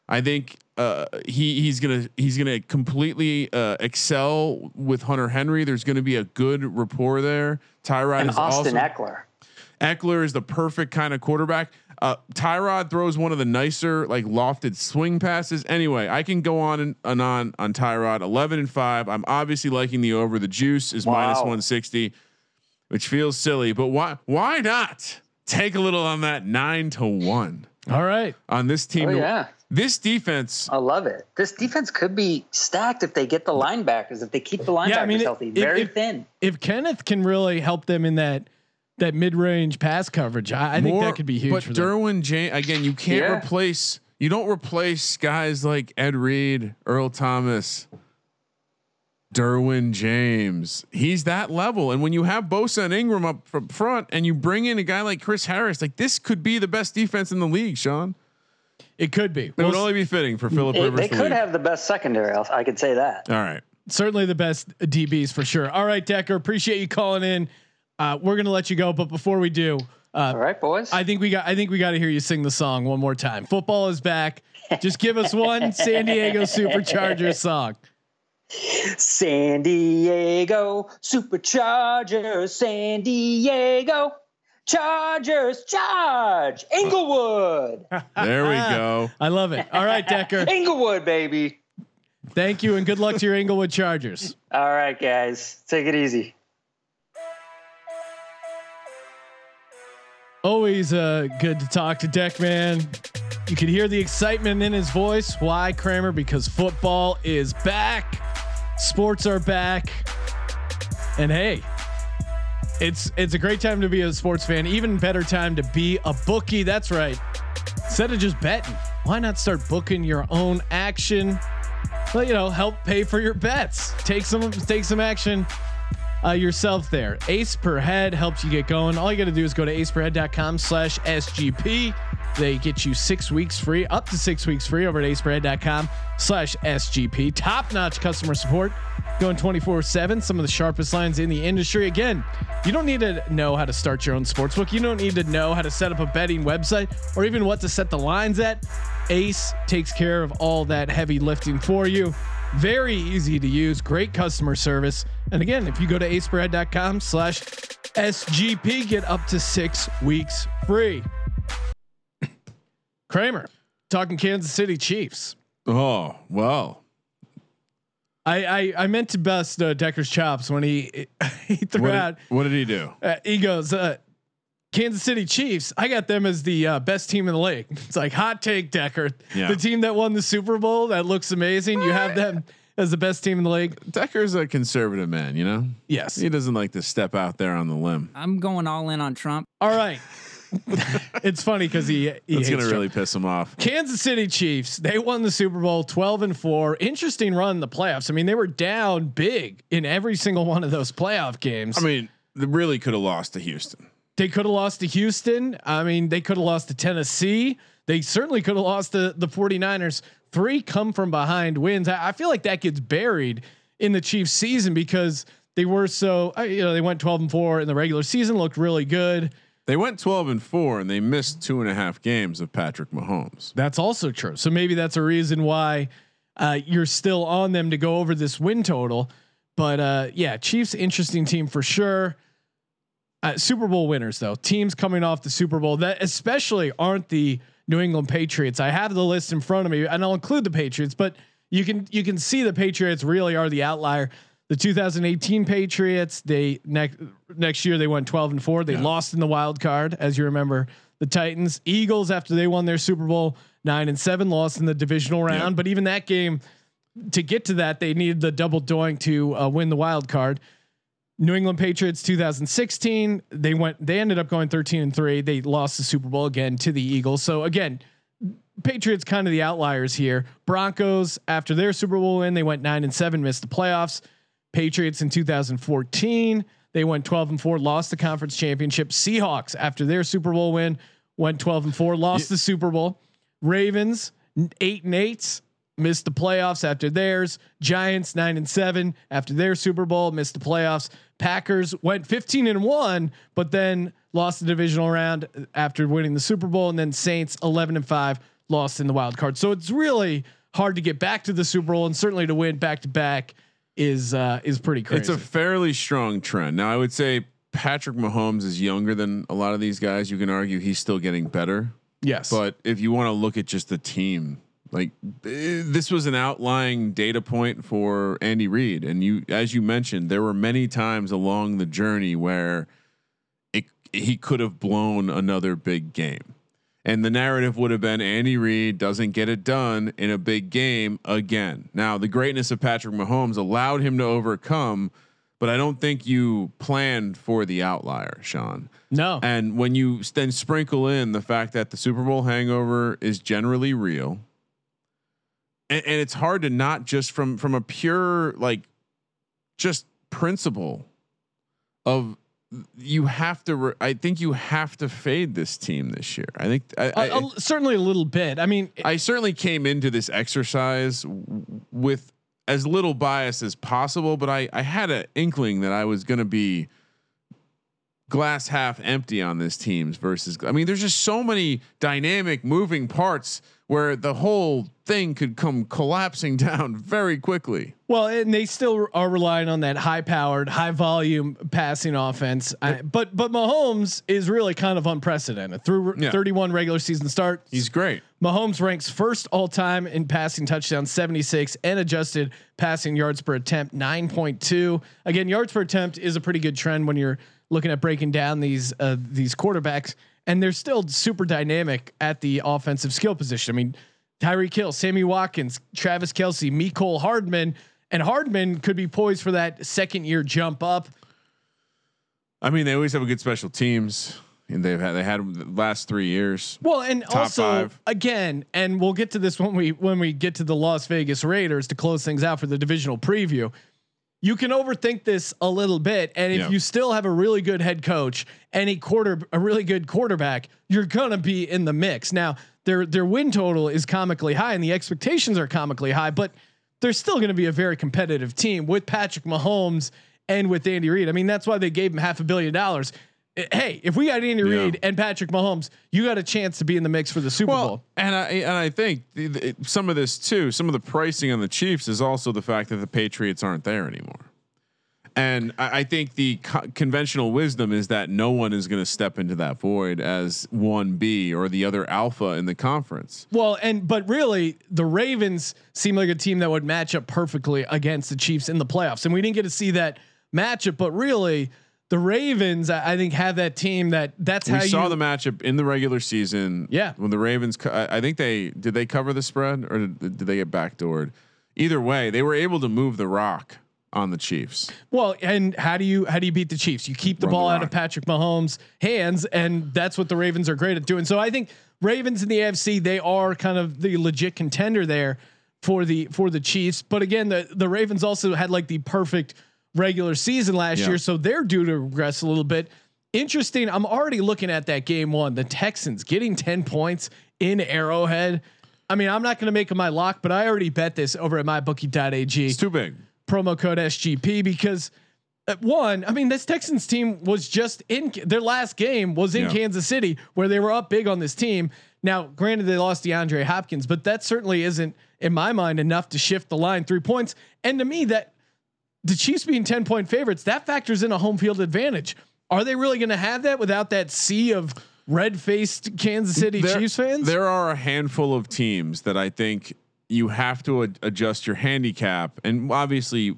I think uh, he he's gonna he's gonna completely uh, excel with Hunter Henry. There's going to be a good rapport there. Tyrod And is Austin also Ekeler. Ekeler is the perfect kind of quarterback. Uh, Tyrod throws one of the nicer, like lofted swing passes. Anyway, I can go on and, and on on Tyrod. Eleven and five. I'm obviously liking the over. The juice is Wow. 160, which feels silly, but why why not take a little on that nine to one All right. on this team? Oh, to- yeah. This defense. I love it. This defense could be stacked if they get the linebackers, if they keep the linebackers Yeah, I mean, it- healthy. it- Very it- thin. If Kenneth can really help them in that that mid range pass coverage, I, I think that could be huge. But for them. Derwin James again, you can't Yeah. replace. You don't replace guys like Ed Reed, Earl Thomas, Derwin James. He's that level. And when you have Bosa and Ingram up from front, and you bring in a guy like Chris Harris, like this could be the best defense in the league. Sean, it could be. it Well, would only be fitting for Philip Rivers. they could lead. have the best secondary. I'll- I could say that. All right. certainly the best DBs for sure. All right, Decker, appreciate you calling in. Uh, we're gonna let you go, but before we do, uh, All right, boys. I think we got I think we got to hear you sing the song one more time. Football is back. Just give us one San Diego Superchargers song. San Diego Superchargers, San Diego Chargers, charge! Inglewood. There we go. I love it. All right, Decker. Inglewood, baby. Thank you, and good luck to your Inglewood Chargers. All right, guys. Take it easy. Always uh, good to talk to Deck Man. You could hear the excitement in his voice. Why, Kramer? Because football is back. Sports are back. And hey, it's it's a great time to be a sports fan. Even better time to be a bookie. That's right. Instead of just betting, why not start booking your own action? Well, you know, help pay for your bets. Take some take some action uh, yourself there. Ace per head helps you get going. All you got to do is go to aceperhead.com slash SGP. They get you six weeks free, up to six weeks free over at aceperhead.com slash SGP. Top notch customer support going 24 seven. Some of the sharpest lines in the industry. Again, you don't need to know how to start your own sportsbook. You don't need to know how to set up a betting website or even what to set the lines at. Ace takes care of all that heavy lifting for you. Very easy to use, great customer service. And again, if you go to aceperhead.com slash SGP, get up to six weeks free. Kramer, talking Kansas City Chiefs. Oh well. I I, I meant to bust uh, Decker's chops when he he threw What out. did, what did he do? Uh, he goes, uh, Kansas City Chiefs. I got them as the uh, best team in the league. It's like hot take, Decker. Yeah. The team that won the Super Bowl that looks amazing. You have them as the best team in the league. Decker's a conservative man, you know. Yes. He doesn't like to step out there on the limb. I'm going all in on Trump. All right. it's funny because he, he hates gonna Trump. really piss him off. Kansas City Chiefs, they won the Super Bowl 12 and 4. Interesting run in the playoffs. I mean, they were down big in every single one of those playoff games. I mean, they really could have lost to Houston. they could have lost to Houston. I mean, they could have lost to Tennessee. They certainly could have lost to the 49ers. Three come from behind wins. I, I feel like that gets buried in the Chiefs season because they were so, uh, you know, they went 12 and 4 in the regular season, looked really good. They went 12 and 4 and they missed two and a half games of Patrick Mahomes. That's also true. So maybe that's a reason why uh, you're still on them to go over this win total. But uh, yeah, Chiefs interesting team for sure. Uh, Super Bowl winners though, teams coming off the Super Bowl that especially aren't the New England Patriots. I have the list in front of me, and I'll include the Patriots, but you can you can see the Patriots really are the outlier. The 2018 Patriots, they next next year they went 12 and 4. They Yeah. lost in the wild card, as you remember. The Titans, Eagles, after they won their Super Bowl, nine and seven, lost in the divisional round. Yeah. But even that game, to get to that, they needed the double doink to uh, win the wild card. New England Patriots 2016, they went they ended up going 13 and 3. They lost the Super Bowl again to the Eagles. So again, Patriots kind of the outliers here. Broncos after their Super Bowl win, they went 9 and 7, missed the playoffs. Patriots in 2014, they went 12 and 4, lost the conference championship. Seahawks after their Super Bowl win, went 12 and 4, lost the Super Bowl. Ravens 8 and 8, missed the playoffs after theirs. Giants 9 and 7 after their Super Bowl, missed the playoffs. Packers went 15 and 1, but then lost the divisional round uh, after winning the Super Bowl and then Saints 11 and 5 lost in the wild card. So it's really hard to get back to the Super Bowl and certainly to win back to back is uh is pretty crazy. It's a fairly strong trend. Now, I would say Patrick Mahomes is younger than a lot of these guys. You can argue he's still getting better. yes. But if you want to look at just the team, like eh, this was an outlying data point for Andy Reid, and you, as you mentioned, there were many times along the journey where it he could have blown another big game, and the narrative would have been Andy Reid doesn't get it done in a big game again. Now, the greatness of Patrick Mahomes allowed him to overcome. But I don't think you planned for the outlier, Sean. no. And when you then sprinkle in the fact that the Super Bowl hangover is generally real, and, and it's hard to not just from from a pure like just principle of you have to. Re- I think you have to fade this team this year. I think I, I, Uh, uh, certainly a little bit. I mean, I certainly came into this exercise w- with as little bias as possible, but I, I had an inkling that I was going to be glass half empty on this team's versus. I mean, there's just so many dynamic moving parts where the whole thing could come collapsing down very quickly. Well, and they still are relying on that high-powered, high-volume passing offense. I, but but Mahomes is really kind of unprecedented through Yeah. 31 regular season starts. He's great. Mahomes ranks first all time in passing touchdowns, 76, and adjusted passing yards per attempt, 9.2. Again, yards per attempt is a pretty good trend when you're looking at breaking down these uh, these quarterbacks. And they're still super dynamic at the offensive skill position. I mean, Tyreek Hill, Sammy Watkins, Travis Kelce, Mecole Hardman, and Hardman could be poised for that second year jump up. I mean, they always have a good special teams, and they've had they had the last three years. Well, and also five. again, and we'll get to this when we when we get to the Las Vegas Raiders to close things out for the divisional preview. You can overthink this a little bit, and if Yeah. you still have a really good head coach and a quarter a really good quarterback, you're gonna be in the mix. Now, their their win total is comically high, and the expectations are comically high, but they're still going to be a very competitive team with Patrick Mahomes and with Andy Reid. I mean, that's why they gave him half a billion dollars. Hey, if we got Andy Yeah. Reid and Patrick Mahomes, you got a chance to be in the mix for the Super Bowl. And I and I think the, the, some of this too, some of the pricing on the Chiefs is also the fact that the Patriots aren't there anymore. And I, I think the co- conventional wisdom is that no one is going to step into that void as one B or the other alpha in the conference. Well, and but really, the Ravens seem like a team that would match up perfectly against the Chiefs in the playoffs, and we didn't get to see that matchup. But really, the Ravens, I, I think, have that team that that's We how you saw the matchup in the regular season. Yeah. when the Ravens, co- I, I think they did they cover the spread or did, did they get backdoored? Either way, they were able to move the rock on the Chiefs. Well, and how do you how do you beat the Chiefs? You keep the Run the ball out of Patrick Mahomes' hands, and that's what the Ravens are great at doing. So I think Ravens in the AFC they are kind of the legit contender there for the for the Chiefs. But again, the the Ravens also had like the perfect regular season last Yeah. year, so they're due to regress a little bit. Interesting. I'm already looking at that game one. The Texans getting 10 points in Arrowhead. I mean, I'm not going to make my lock, but I already bet this over at mybookie.ag It's too big. promo code SGP because uh, one, I mean, this Texans team was just in their last game was in Yeah. Kansas City where they were up big on this team. Now, granted, they lost DeAndre Hopkins, but that certainly isn't, in my mind, enough to shift the line three points. And to me, that the Chiefs being 10 point favorites, that factors in a home field advantage. Are they really going to have that without that sea of red faced Kansas City there, Chiefs fans? There are a handful of teams that I think you have to ad- adjust your handicap, and obviously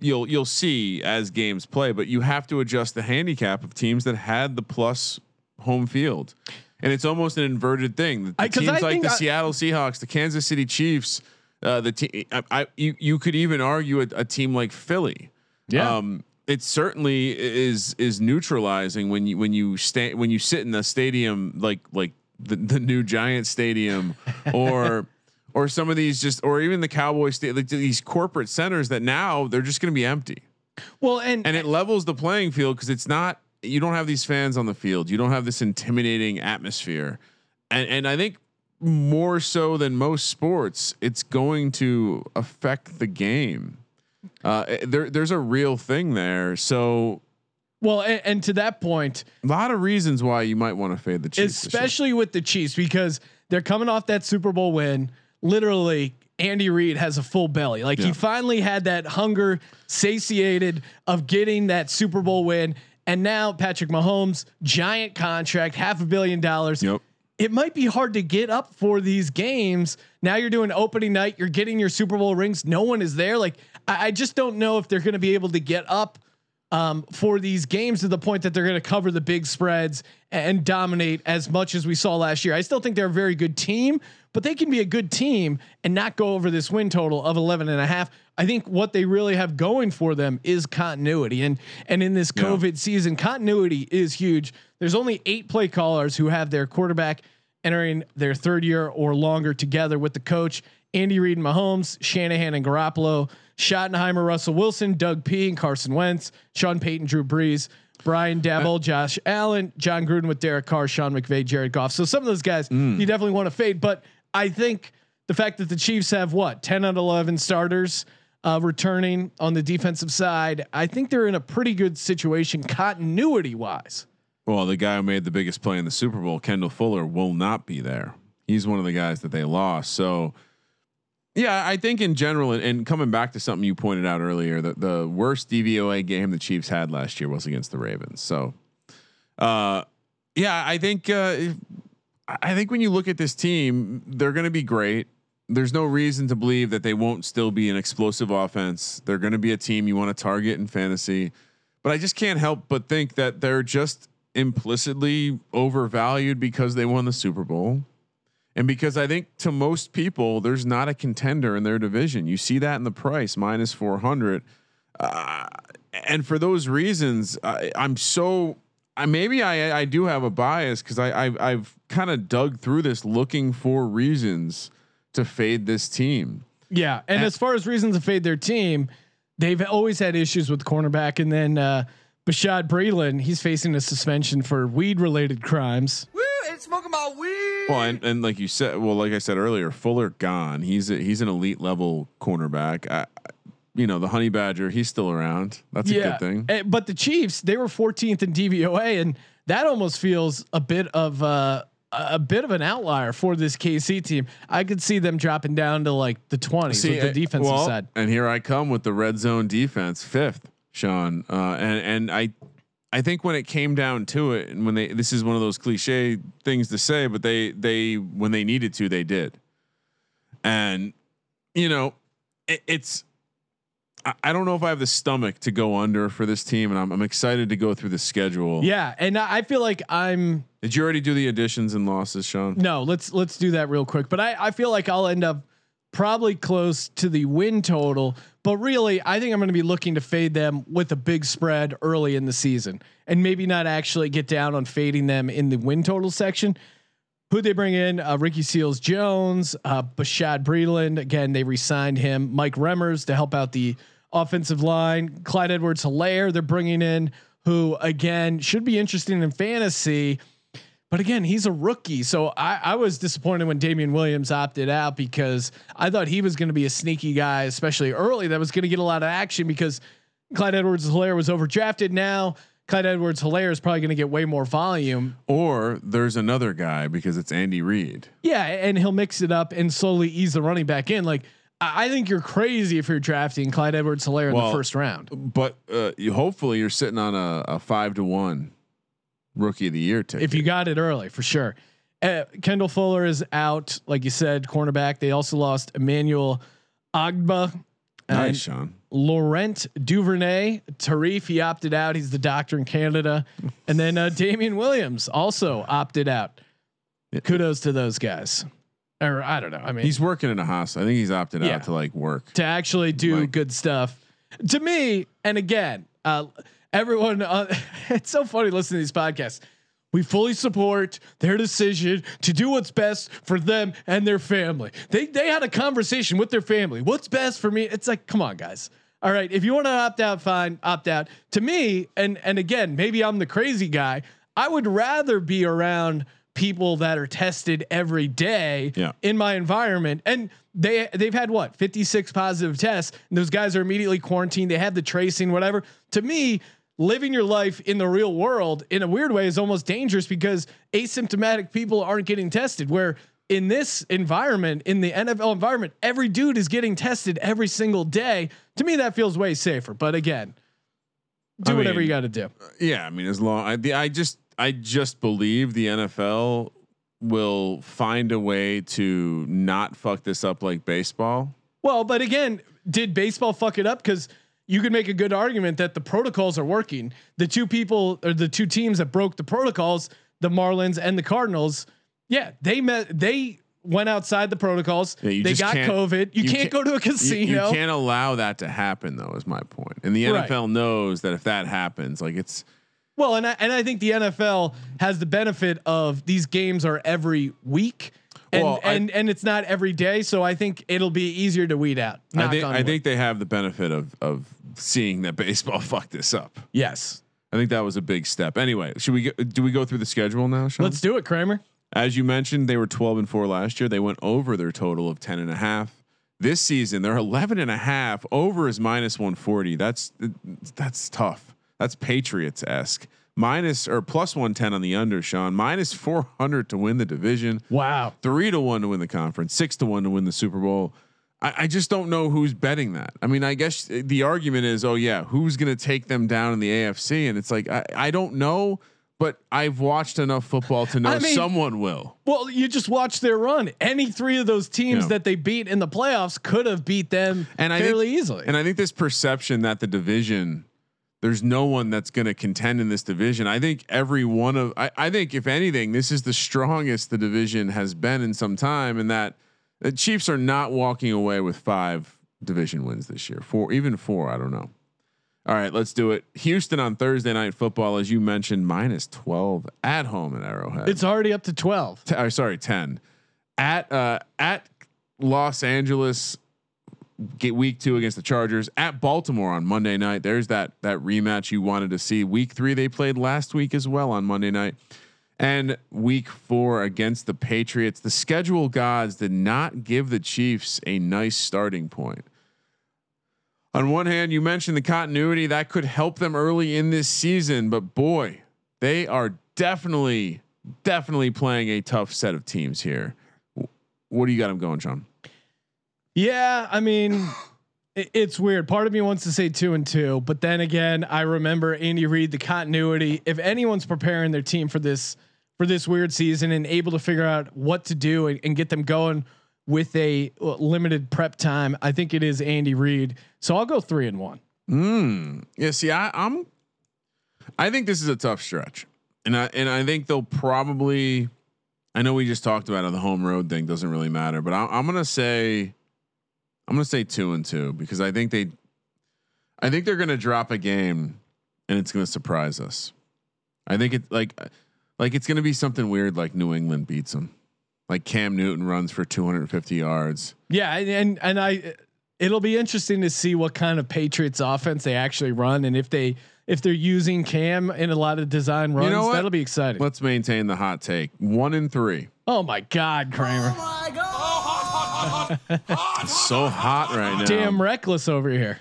you'll you'll see as games play, but you have to adjust the handicap of teams that had the plus home field, and it's almost an inverted thing. The I- teams like the I- Seattle Seahawks, the Kansas City Chiefs, uh, the team. I, I you you could even argue a, a team like Philly. Yeah. Um, it certainly is is neutralizing when you when you stand when you sit in a stadium like like the, the new Giant Stadium or or some of these just or even the Cowboy State like these corporate centers that now they're just going to be empty well, and, and it levels the playing field because it's not you don't have these fans on the field you don't have this intimidating atmosphere and and I think more so than most sports it's going to affect the game uh there there's a real thing there so well, and, and to that point, a lot of reasons why you might want to fade the Chiefs especially with the Chiefs because they're coming off that Super Bowl win. Literally, Andy Reid has a full belly. Like he finally had that hunger satiated of getting that Super Bowl win. And now Patrick Mahomes, giant contract, half a billion dollars. Yep. It might be hard to get up for these games. Now you're doing opening night. You're getting your Super Bowl rings. No one is there. Like I, I just don't know if they're going to be able to get up um, for these games to the point that they're going to cover the big spreads and dominate as much as we saw last year. I still think they're a very good team, but they can be a good team and not go over this win total of 11 and a half. I think what they really have going for them is continuity. And, and in this Yeah. COVID season, continuity is huge. There's only eight play callers who have their quarterback entering their third year or longer together with the coach. Andy Reid and Mahomes, Shanahan and Garoppolo, Schottenheimer, Russell Wilson, Doug Pederson Carson Wentz, Sean Payton, Drew Brees, Brian Daboll, Josh Allen, Jon Gruden with Derek Carr, Sean McVay, Jared Goff. So some of those guys you definitely want to fade, but I think the fact that the Chiefs have what 10 out of 11 starters uh, returning on the defensive side, I think they're in a pretty good situation continuity wise. Well, the guy who made the biggest play in the Super Bowl, Kendall Fuller, will not be there. He's one of the guys that they lost. So, yeah, I think in general, and, coming back to something you pointed out earlier, that the worst DVOA game the Chiefs had last year was against the Ravens. So, uh, yeah, I think uh, I think when you look at this team, they're going to be great. There's no reason to believe that they won't still be an explosive offense. They're going to be a team you want to target in fantasy, but I just can't help but think that they're just implicitly overvalued because they won the Super Bowl. And because I think to most people, there's not a contender in their division. You see that in the price, minus 400. Uh, and for those reasons, I, I'm so. I, maybe I, I do have a bias because I, I've, I've kind of dug through this looking for reasons to fade this team. Yeah, and, And- as far as reasons to fade their team, they've always had issues with cornerback, and then uh, Bashaud Breeland, he's facing a suspension for weed-related crimes. Woo, it's smoking my weed. Well, and, and like you said, well, like I said earlier, Fuller gone. He's a, he's an elite level cornerback. I, I- you know, the Honey Badger, he's still around. That's a good thing. Eh, but the Chiefs, they were 14th in DVOA, and that almost feels a bit of uh, a bit of an outlier for this KC team. I could see them dropping down to like the 20s with the uh, defensive well, side. And here I come with the red zone defense, fifth, Sean. Uh, and and I, I think when it came down to it, and when they this is one of those cliche things to say, but they they when they needed to, they did. And you know, it, it's. I- I don't know if I have the stomach to go under for this team, and I'm, I'm excited to go through the schedule. Yeah, and I feel like I'm Did you already do the additions and losses, Sean? No, let's let's do that real quick. But I I feel like I'll end up probably close to the win total. But really, I think I'm going to be looking to fade them with a big spread early in the season, and maybe not actually get down on fading them in the win total section. Who they bring in? Uh, Ricky Seals Jones, uh, Bashaud Breeland. Again, they re-signed him. Mike Remmers to help out the offensive line. Clyde Edwards Helaire they're bringing in, who again should be interesting in fantasy. But again, he's a rookie. So I, I was disappointed when Damien Williams opted out because I thought he was going to be a sneaky guy, especially early, that was going to get a lot of action because Clyde Edwards Helaire was overdrafted. Now, Clyde Edwards Helaire is probably going to get way more volume. Or there's another guy because it's Andy Reid. Yeah. And he'll mix it up and slowly ease the running back in. Like, I think you're crazy if you're drafting Clyde Edwards Helaire in the first round. But uh, you hopefully you're sitting on a, a five to one rookie of the year ticket. if you got it early for sure. Uh, Kendall Fuller is out, like you said, cornerback. They also lost Emmanuel Ogbah nice, and Sean. Laurent Duvernay. Tardif, he opted out. He's the doctor in Canada. And then uh, Damien Williams also opted out. Kudos to those guys. Or I don't know. I mean, He's working in a hospital. I think he's opted Yeah. out to like work. to actually do Like- good stuff. To me, and again, uh, everyone, uh, it's so funny listening to these podcasts. We fully support their decision to do what's best for them and their family. They they had a conversation with their family. What's best for me? It's like, come on, guys. All right, if you want to opt out, fine, opt out. To me, and and again, maybe I'm the crazy guy. I would rather be around people that are tested every day Yeah. in my environment and they they've had what 56 positive tests and those guys are immediately quarantined they have the tracing whatever to me living your life in the real world in a weird way is almost dangerous because asymptomatic people aren't getting tested where in this environment in the NFL environment every dude is getting tested every single day to me that feels way safer but again do I whatever mean, you got to do Yeah, I mean, as long I, the, I just I just believe the NFL will find a way to not fuck this up like baseball. Well, but again, did baseball fuck it up? Because you could make a good argument that the protocols are working. The two people or the two teams that broke the protocols, the Marlins and the Cardinals, yeah, they met. They went outside the protocols. Yeah, they got COVID. You, you can't, can't- go to a casino. you can't allow that to happen, though. Is my point. And the Right. NFL knows that if that happens, like it's Well, and I, and I think the NFL has the benefit of these games are every week. And, Well, I- and and it's not every day, so I think it'll be easier to weed out. I think I think they have the benefit of of seeing that baseball fucked this up. yes. I think that was a big step. Anyway, should we go, do we go through the schedule now, Sean? Let's do it, Kramer. As you mentioned, they were 12 and 4 last year. They went over their total of 10 and a half. This season, they're 11 and a half. Over is minus 140. That's that's tough. That's Patriots esque. Minus or plus 110 on the under, Sean. Minus 400 to win the division. Wow. Three to one to win the conference. Six to one to win the Super Bowl. I, I just don't know who's betting that. I mean, I guess the argument is, oh yeah, who's going to take them down in the AFC? And it's like I, I don't know, but I've watched enough football to know I mean- someone will. Well, you just watch their run. Any three of those teams Yeah. that they beat in the playoffs could have beat them And I fairly think, easily. And I think this perception that the division there's no one that's going to contend in this division. I think every one of I, I think if anything, this is the strongest the division has been in some time, and that the Chiefs are not walking away with five division wins this year. Four, even four, I don't know. All right, let's do it. Houston on Thursday night football, as you mentioned, minus twelve at home at Arrowhead. It's already up to twelve. T- uh, sorry, ten at uh, at Los Angeles. Get week two against the Chargers at Baltimore on Monday night. There's that that rematch you wanted to see. Week three they played last week as well on Monday night, and week four against the Patriots. The schedule gods did not give the Chiefs a nice starting point. On one hand, you mentioned the continuity that could help them early in this season, but boy, they are definitely definitely playing a tough set of teams here. What do you got them going, John? Yeah, I mean, it's weird. Part of me wants to say two and two, but then again, I remember Andy Reid, the continuity. If anyone's preparing their team for this for this weird season and able to figure out what to do and, and get them going with a uh, limited prep time, I think it is Andy Reid. So I'll go three and one. Mm. Yeah. See, I, I'm. I think this is a tough stretch, and I and I think they'll probably. I know we just talked about it. The home road thing doesn't really matter, but I, I'm gonna say. I'm gonna say two and two because I think they. I think they're gonna drop a game, and it's gonna surprise us. I think it like, like it's gonna be something weird like New England beats them, like Cam Newton runs for 250 yards. Yeah, and and, and I. It'll be interesting to see what kind of Patriots offense they actually run, and if they if they're using Cam in a lot of design runs, You know that'll be exciting. Let's maintain the hot take. One in three. oh my God, Kramer! Oh my God. it's so hot right now. Damn reckless over here.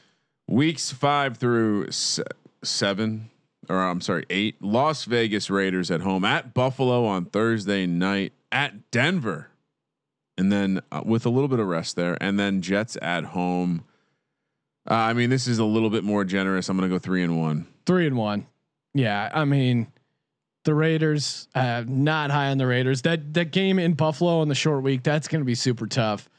Weeks five through se- seven, or I'm sorry, eight. Las Vegas Raiders at home at Buffalo on Thursday night at Denver, and then uh, with a little bit of rest there, and then Jets at home. Uh, I mean, this is a little bit more generous. I'm going to go three and one. Three and one. Yeah, I mean, the Raiders. Uh, not high on the Raiders. That that game in Buffalo on the short week. That's going to be super tough.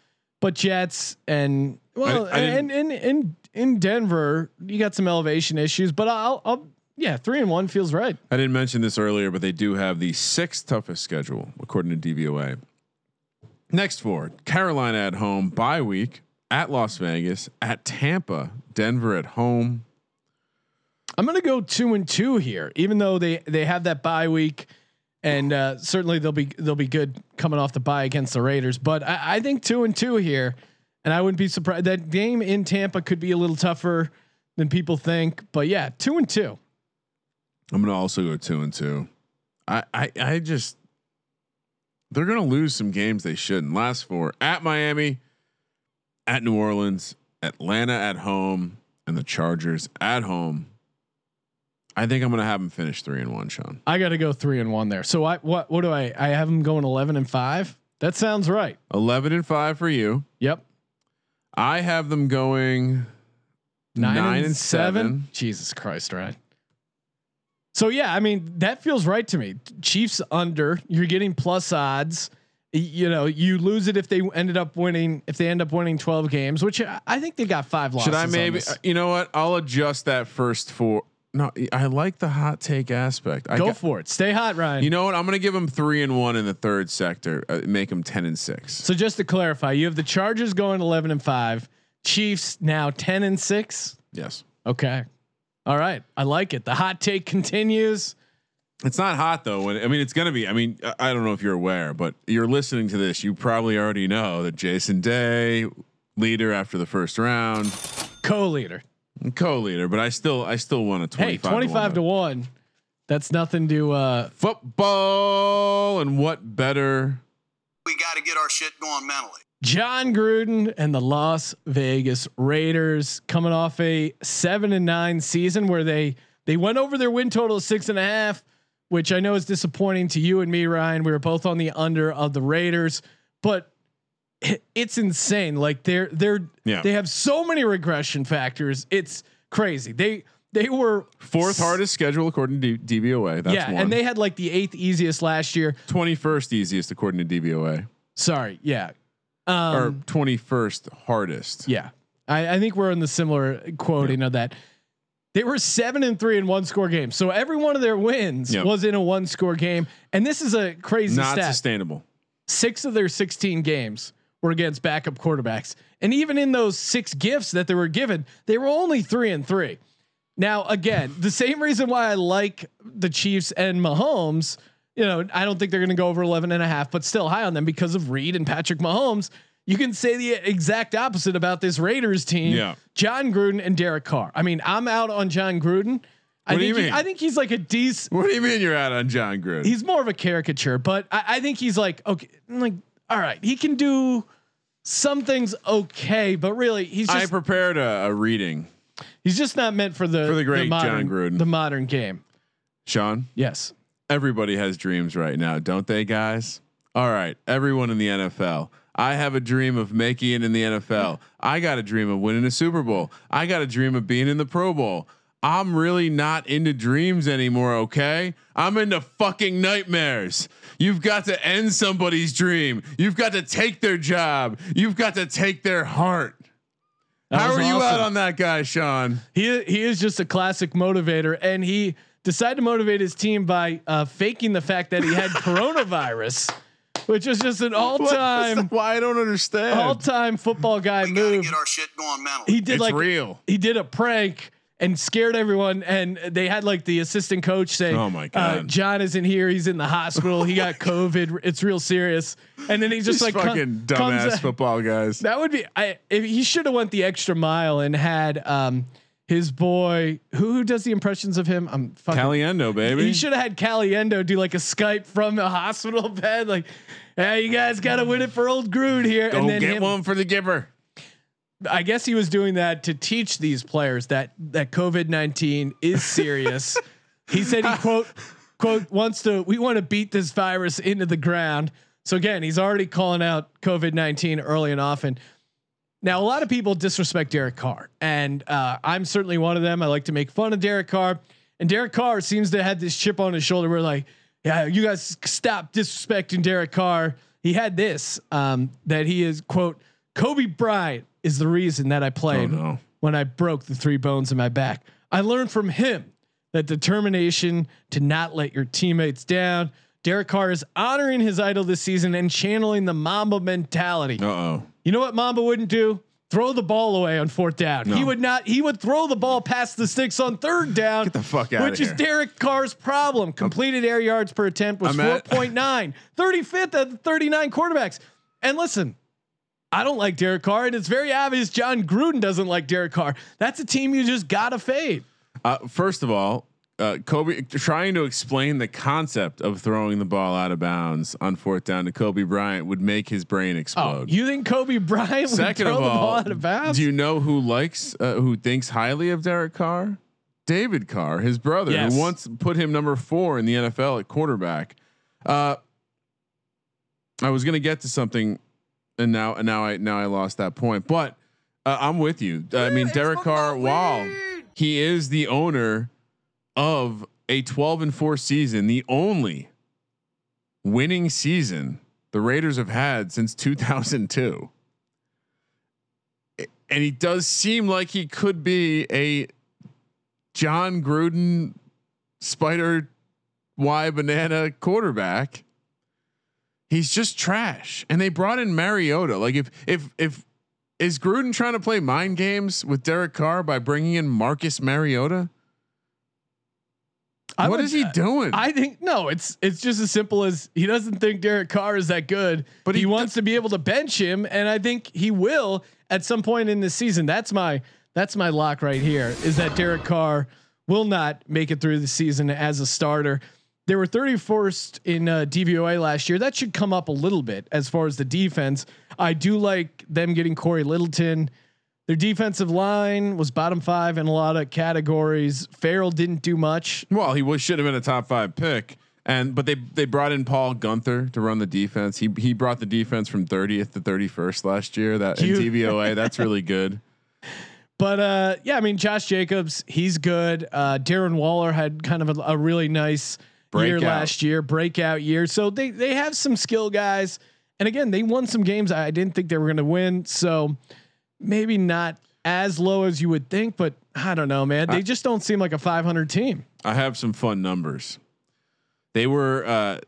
But Jets and well, I and in in in Denver, you got some elevation issues. But I'll, I'll yeah, three and one feels right. I didn't mention this earlier, but they do have the sixth toughest schedule according to DVOA. Next four: Carolina at home, bye week at Las Vegas, at Tampa, Denver at home. I'm going to go two and two here, even though they they have that bye week, and uh, certainly they'll be they'll be good coming off the bye against the Raiders. But I, I think two and two here, and I wouldn't be surprised that game in Tampa could be a little tougher than people think. But yeah, two and two. I'm gonna also go two and two. I I, I just they're gonna lose some games they shouldn't. Last four at Miami, at New Orleans, Atlanta at home, and the Chargers at home. I think I'm gonna have them finish three and one, Sean. I got to go three and one there. So I what what do I I have them going eleven and five. That sounds right. Eleven and five for you. Yep. I have them going Nine, and, seven. Jesus Christ, right? So yeah, I mean that feels right to me. Chiefs under. You're getting plus odds. You know, you lose it if they ended up winning. If they end up winning 12 games, which I think they got five losses. Should I maybe? You know what? I'll adjust that first four. No, I like the hot take aspect. I go got- for it? Stay hot, Ryan. You know what? I'm going to give them three and one in the third sector. Uh, make them ten and six. so just to clarify, you have the Chargers going 11 and five. Chiefs now 10 and six. yes, Okay. All right. I like it. The hot take continues. it's not hot though. When I mean, it's going to be. I mean, I- I don't know if you're aware, but you're listening to this. You probably already know that Jason Day, leader after the first round, Co-leader. co-leader. But I still, I still want a Hey, 25. 25 to one. 1. That's nothing to uh football, and what better? We got to get our shit going mentally. Jon Gruden and the Las Vegas Raiders coming off a seven and nine season where they they went over their win total of six and a half, which I know is disappointing to you and me, Ryan. We were both on the under of the Raiders, but it's insane. Like they're they're Yeah. they have so many regression factors. It's crazy. They they were Fourth hardest schedule according to DVOA. That's yeah, one. and they had like the eighth easiest last year. 21st easiest according to DVOA, Sorry, yeah. Um, or 21st hardest. Yeah, I, I think we're in the similar quoting of that. They were seven and three in one score games. So every one of their wins Yep. was in a one score game. And this is a crazy Not stat. sustainable. Six of their 16 games were against backup quarterbacks. And even in those six gifts that they were given, they were only three and three. Now, again, the same reason why I like the Chiefs and Mahomes, you know, I don't think they're going to go over 11 and a half, but still high on them because of Reid and Patrick Mahomes. You can say the exact opposite about this Raiders team. Yeah. Jon Gruden and Derek Carr. I mean, I'm out on Jon Gruden. I What do think you he- mean? I think he's like a decent What do you mean you're out on Jon Gruden? he's more of a caricature, but I, I think he's like okay, like all right, he can do some things okay, but really he's I just prepared a, a reading, he's just not meant for the For the great modern, Jon Gruden. the modern game. Sean. Yes, Everybody has dreams right now, don't they, guys? All right, everyone in the NFL. I have a dream of making it in the NFL. I got a dream of winning a Super Bowl. I got a dream of being in the Pro Bowl. I'm really not into dreams anymore, okay? I'm into fucking nightmares. You've got to end somebody's dream. You've got to take their job. You've got to take their heart. That How are you out on that guy, Sean? he he is just a classic motivator, and he decided to motivate his team by uh, faking the fact that he had coronavirus, which is just an all time. that? Why I don't understand. all time football guy We move. get our shit going mentally. He did It's like real. he did a prank and scared everyone and they had like the assistant coach say Oh my uh, God. john isn't here he's in the hospital he got covid it's real serious and then he just These like fucking comes dumbass out- football guys. that would be i if he should have went the extra mile and had um his boy who, who does the impressions of him i'm fucking Caliendo, baby. he should have had Caliendo do like a Skype from the hospital bed, like, "Hey, you guys got to win it for old Groot here." Go and then get him, one for the giver. I guess he was doing that to teach these players that that COVID nineteen is serious. he said he quote quote wants to we want to beat this virus into the ground. So again, he's already calling out COVID nineteen early and often. Now a lot of people disrespect Derek Carr, and uh, I'm certainly one of them. I like to make fun of Derek Carr, and Derek Carr seems to have this chip on his shoulder. Where like, yeah, you guys stop disrespecting Derek Carr. He had this um, that he is quote Kobe Bryant is the reason that I played Oh, no. when I broke the three bones in my back. I learned from him that determination to not let your teammates down. Derek Carr is honoring his idol this season and channeling the Mamba mentality. Uh oh. You know what Mamba wouldn't do? Throw the ball away on fourth down. He would not. He would throw the ball past the sticks on third down. Get the fuck outta Which is here. Derek Carr's problem. Completed air yards per attempt was I'm 4.9, 35th at the 39 quarterbacks. And listen, I don't like Derek Carr, and it's very obvious Jon Gruden doesn't like Derek Carr. That's a team you just gotta fade. Uh, first of all, uh, Kobe trying to explain the concept of throwing the ball out of bounds on fourth down to Kobe Bryant would make his brain Oh, explode. you think Kobe Bryant would Second throw of the ball all, out of bounds? do you know who likes, uh, who thinks highly of Derek Carr? David Carr, his brother, Yes. who once put him number four in the NFL at quarterback. Uh, I was gonna get to something, and now, and now I now I lost that point. But uh, I'm with you. I mean, Derek Carr, while he is the owner of a 12 and four season, the only winning season the Raiders have had since 2002 and he does seem like he could be a Jon Gruden spider Y banana quarterback. He's just trash. And they brought in Mariota. Like if if if is Gruden trying to play mind games with Derek Carr by bringing in Marcus Mariota? I What would- is he doing? I think no, it's it's just as simple as he doesn't think Derek Carr is that good, but he, he wants to be able to bench him, and I think he will at some point in this season. That's my that's my lock right here. Is that Derek Carr will not make it through the season as a starter. They were 31st in uh, DVOA last year. That should come up a little bit as far as the defense. I do like them getting Cory Littleton. Their defensive line was bottom five in a lot of categories. Ferrell didn't do much. Well, he was should have been a top five pick, and but they they brought in Paul Guenther to run the defense. He he brought the defense from 30th to 31st last year. That in. DVOA, that's really good. But uh, yeah, I mean, Josh Jacobs, he's good. Uh, Darren Waller had kind of a, a really nice year Breakout. last year, breakout year. So they they have some skill guys, and again, they won some games I didn't think they were going to win. So maybe not as low as you would think, but I don't know, man. They just don't seem like a 500 team. I have some fun numbers. They were uh,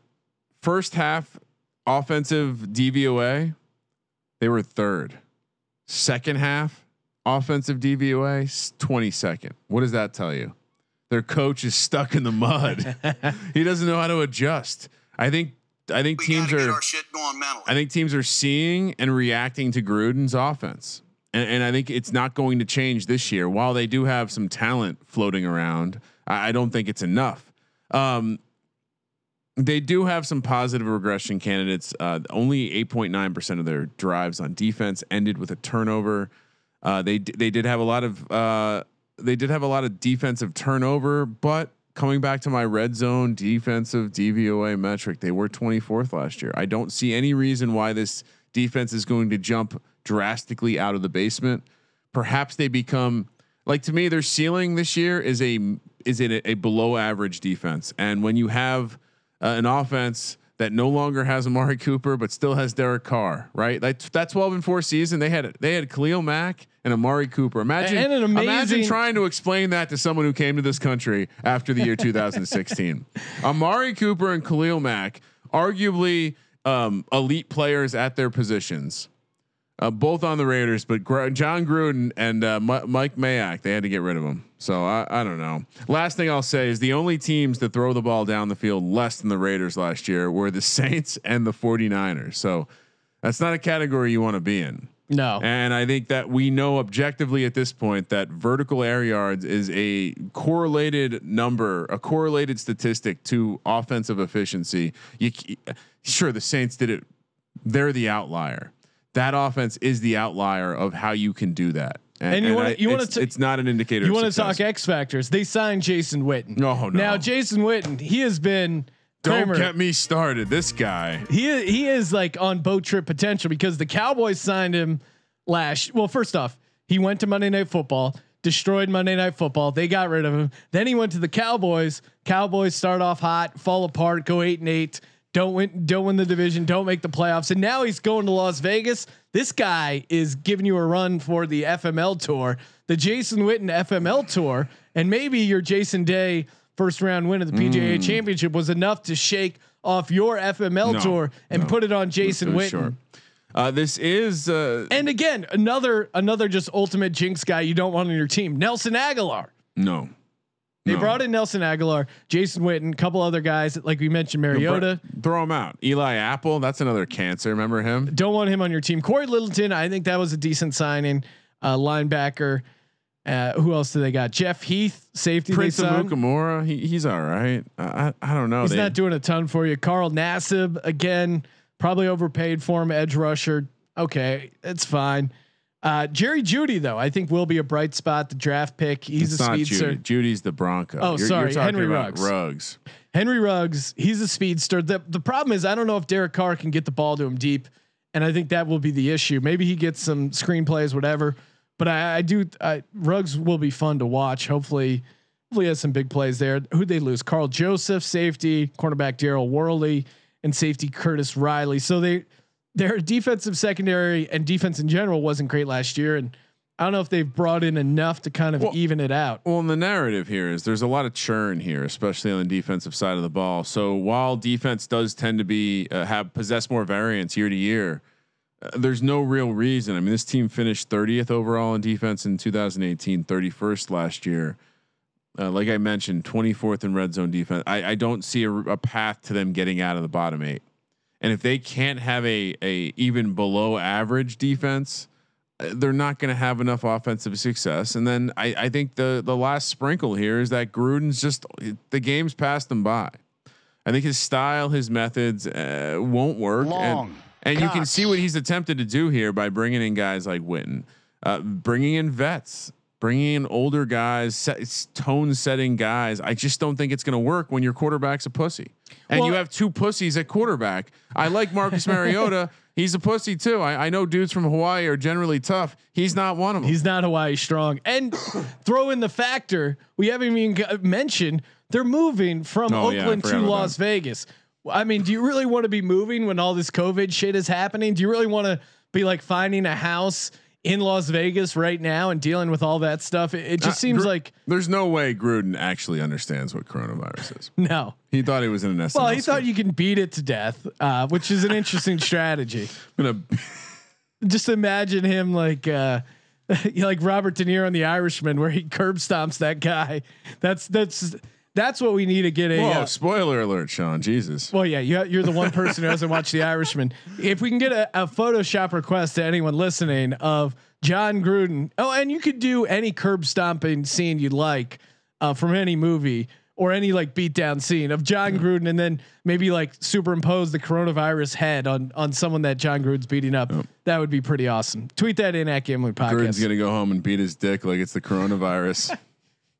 first half offensive DVOA. They were third. Second half offensive DVOA, twenty second. What does that tell you? Their coach is stuck in the mud. he doesn't know how to adjust. I think. I think We teams got to get are. our shit going mentally. I think teams are seeing and reacting to Gruden's offense. And, and I think it's not going to change this year. While they do have some talent floating around, I, I don't think it's enough. Um, they do have some positive regression candidates. Uh, only 8.9% of their drives on defense ended with a turnover. Uh, they they did have a lot of uh, they did have a lot of defensive turnover, but coming back to my red zone defensive DVOA metric, they were 24th last year. I don't see any reason why this defense is going to jump drastically out of the basement. Perhaps they become like to me their ceiling this year is a is in a, a below average defense. And when you have uh, an offense that no longer has Amari Cooper but still has Derek Carr, right? Like that 12 and 4 season, they had they had Khalil Mack and Amari Cooper. Imagine And an amazing- imagine trying to explain that to someone who came to this country after the year 2016. Amari Cooper and Khalil Mack, arguably um, elite players at their positions. Uh, both on the Raiders, but Gr- Jon Gruden and uh, M- Mike Mayock, they had to get rid of him. So I, I don't know. Last thing I'll say is the only teams to throw the ball down the field less than the Raiders last year were the Saints and the 49ers. So that's not a category you want to be in. No. And I think that we know objectively at this point that vertical air yards is a correlated number, a correlated statistic to offensive efficiency. You sure the Saints did it. They're the outlier. That offense is the outlier of how you can do that. And you wanna- I- you wanna it's, not an indicator. You want to talk X factors? They signed Jason Witten. No, no. Now Jason Witten, he has been. Don't Kramer, get me started. This guy. He he is like on boat trip potential because the Cowboys signed him last. Well, first off, he went to Monday Night Football, destroyed Monday Night Football. They got rid of him. Then he went to the Cowboys. Cowboys start off hot, fall apart, go eight and eight. Don't win, don't win the division, don't make the playoffs, and now he's going to Las Vegas. This guy is giving you a run for the FML tour, the Jason Witten FML tour, and maybe your Jason Day first round win of the PGA Championship was enough to shake off your FML No, tour and no. put it on Jason It Witten. short. Uh, this is uh, And again, another another just ultimate jinx guy you don't want on your team, Nelson Agholor. no. They No. brought in Nelson Agholor, Jason Witten, a couple other guys like we mentioned, Mariota. Throw him out. Eli Apple. That's another cancer. Remember him? Don't want him on your team. Cory Littleton, I think that was a decent signing. Uh, linebacker. Uh, who else do they got? Jeff Heath, safety. Prince they of. Mukamura. He, he's all right. I, I, don't know. He's They- not doing a ton for you. Carl Nassib again, probably overpaid for him. Edge rusher. Okay, it's fine. Uh, Jerry Jeudy though, I think will be a bright spot. The draft pick. He's it's a not speedster. Jeudy. Jeudy's the Bronco. Oh, sorry, talking Henry Ruggs. Ruggs. Henry Ruggs, he's a speedster. The the problem is I don't know if Derek Carr can get the ball to him deep, and I think that will be the issue. Maybe he gets some screenplays, whatever. But I, I do. I, Ruggs will be fun to watch. Hopefully, hopefully has some big plays there. Who they lose? Karl Joseph, safety, cornerback Daryl Worley, and safety Curtis Riley. So they their defensive secondary and defense in general wasn't great last year, and I don't know if they've brought in enough to kind of Well- even it out. Well, and the narrative here is there's a lot of churn here, especially on the defensive side of the ball. So while defense does tend to be uh, have possess more variance year to year, there's no real reason. I mean, this team finished 30th overall in defense in 2018, 31st last year. Uh, like I mentioned, 24th in red zone defense. I, I don't see a, a path to them getting out of the bottom eight. And if they can't have a a even below average defense, uh, they're not going to have enough offensive success. And then I, I think the the last sprinkle here is that Gruden's just the game's passed them by. I think his style, his methods uh, won't work. And, and you can see what he's attempted to do here by bringing in guys like Witten, uh, bringing in vets, bringing in older guys, set, tone setting guys. I just don't think it's going to work when your quarterback's a pussy. And you have two pussies at quarterback. I like Marcus Mariota. He's a pussy too. I, I know dudes from Hawaii are generally tough. He's not one of them. He's not Hawaii strong. And throw in the factor we haven't even mentioned they're moving from Oh, Oakland forgot to Las Vegas. I mean, do you really want to be moving when all this COVID shit is happening? Do you really want to be like finding a house in Las Vegas right now and dealing with all that stuff. It, it just Uh, seems Gru- like There's no way Gruden actually understands what coronavirus is. no. He thought he was in an SNL. Well, he thought you can beat it to death, uh, which is an interesting strategy. I'm gonna Just imagine him like uh, like Robert De Niro in The Irishman, where he curb stomps that guy. That's that's that's what we need to get a. Whoa! uh, spoiler alert, Sean. Jesus. well, yeah, you, you're the one person who hasn't watched The Irishman. If we can get a, a Photoshop request to anyone listening of Jon Gruden, oh, and you could do any curb stomping scene you'd like uh, from any movie or any like beatdown scene of Jon Gruden, and then maybe like superimpose the coronavirus head on on someone that Jon Gruden's beating up. That would be pretty awesome. Tweet that in at Gambling Podcast. Gruden's gonna go home and beat his dick like it's the coronavirus.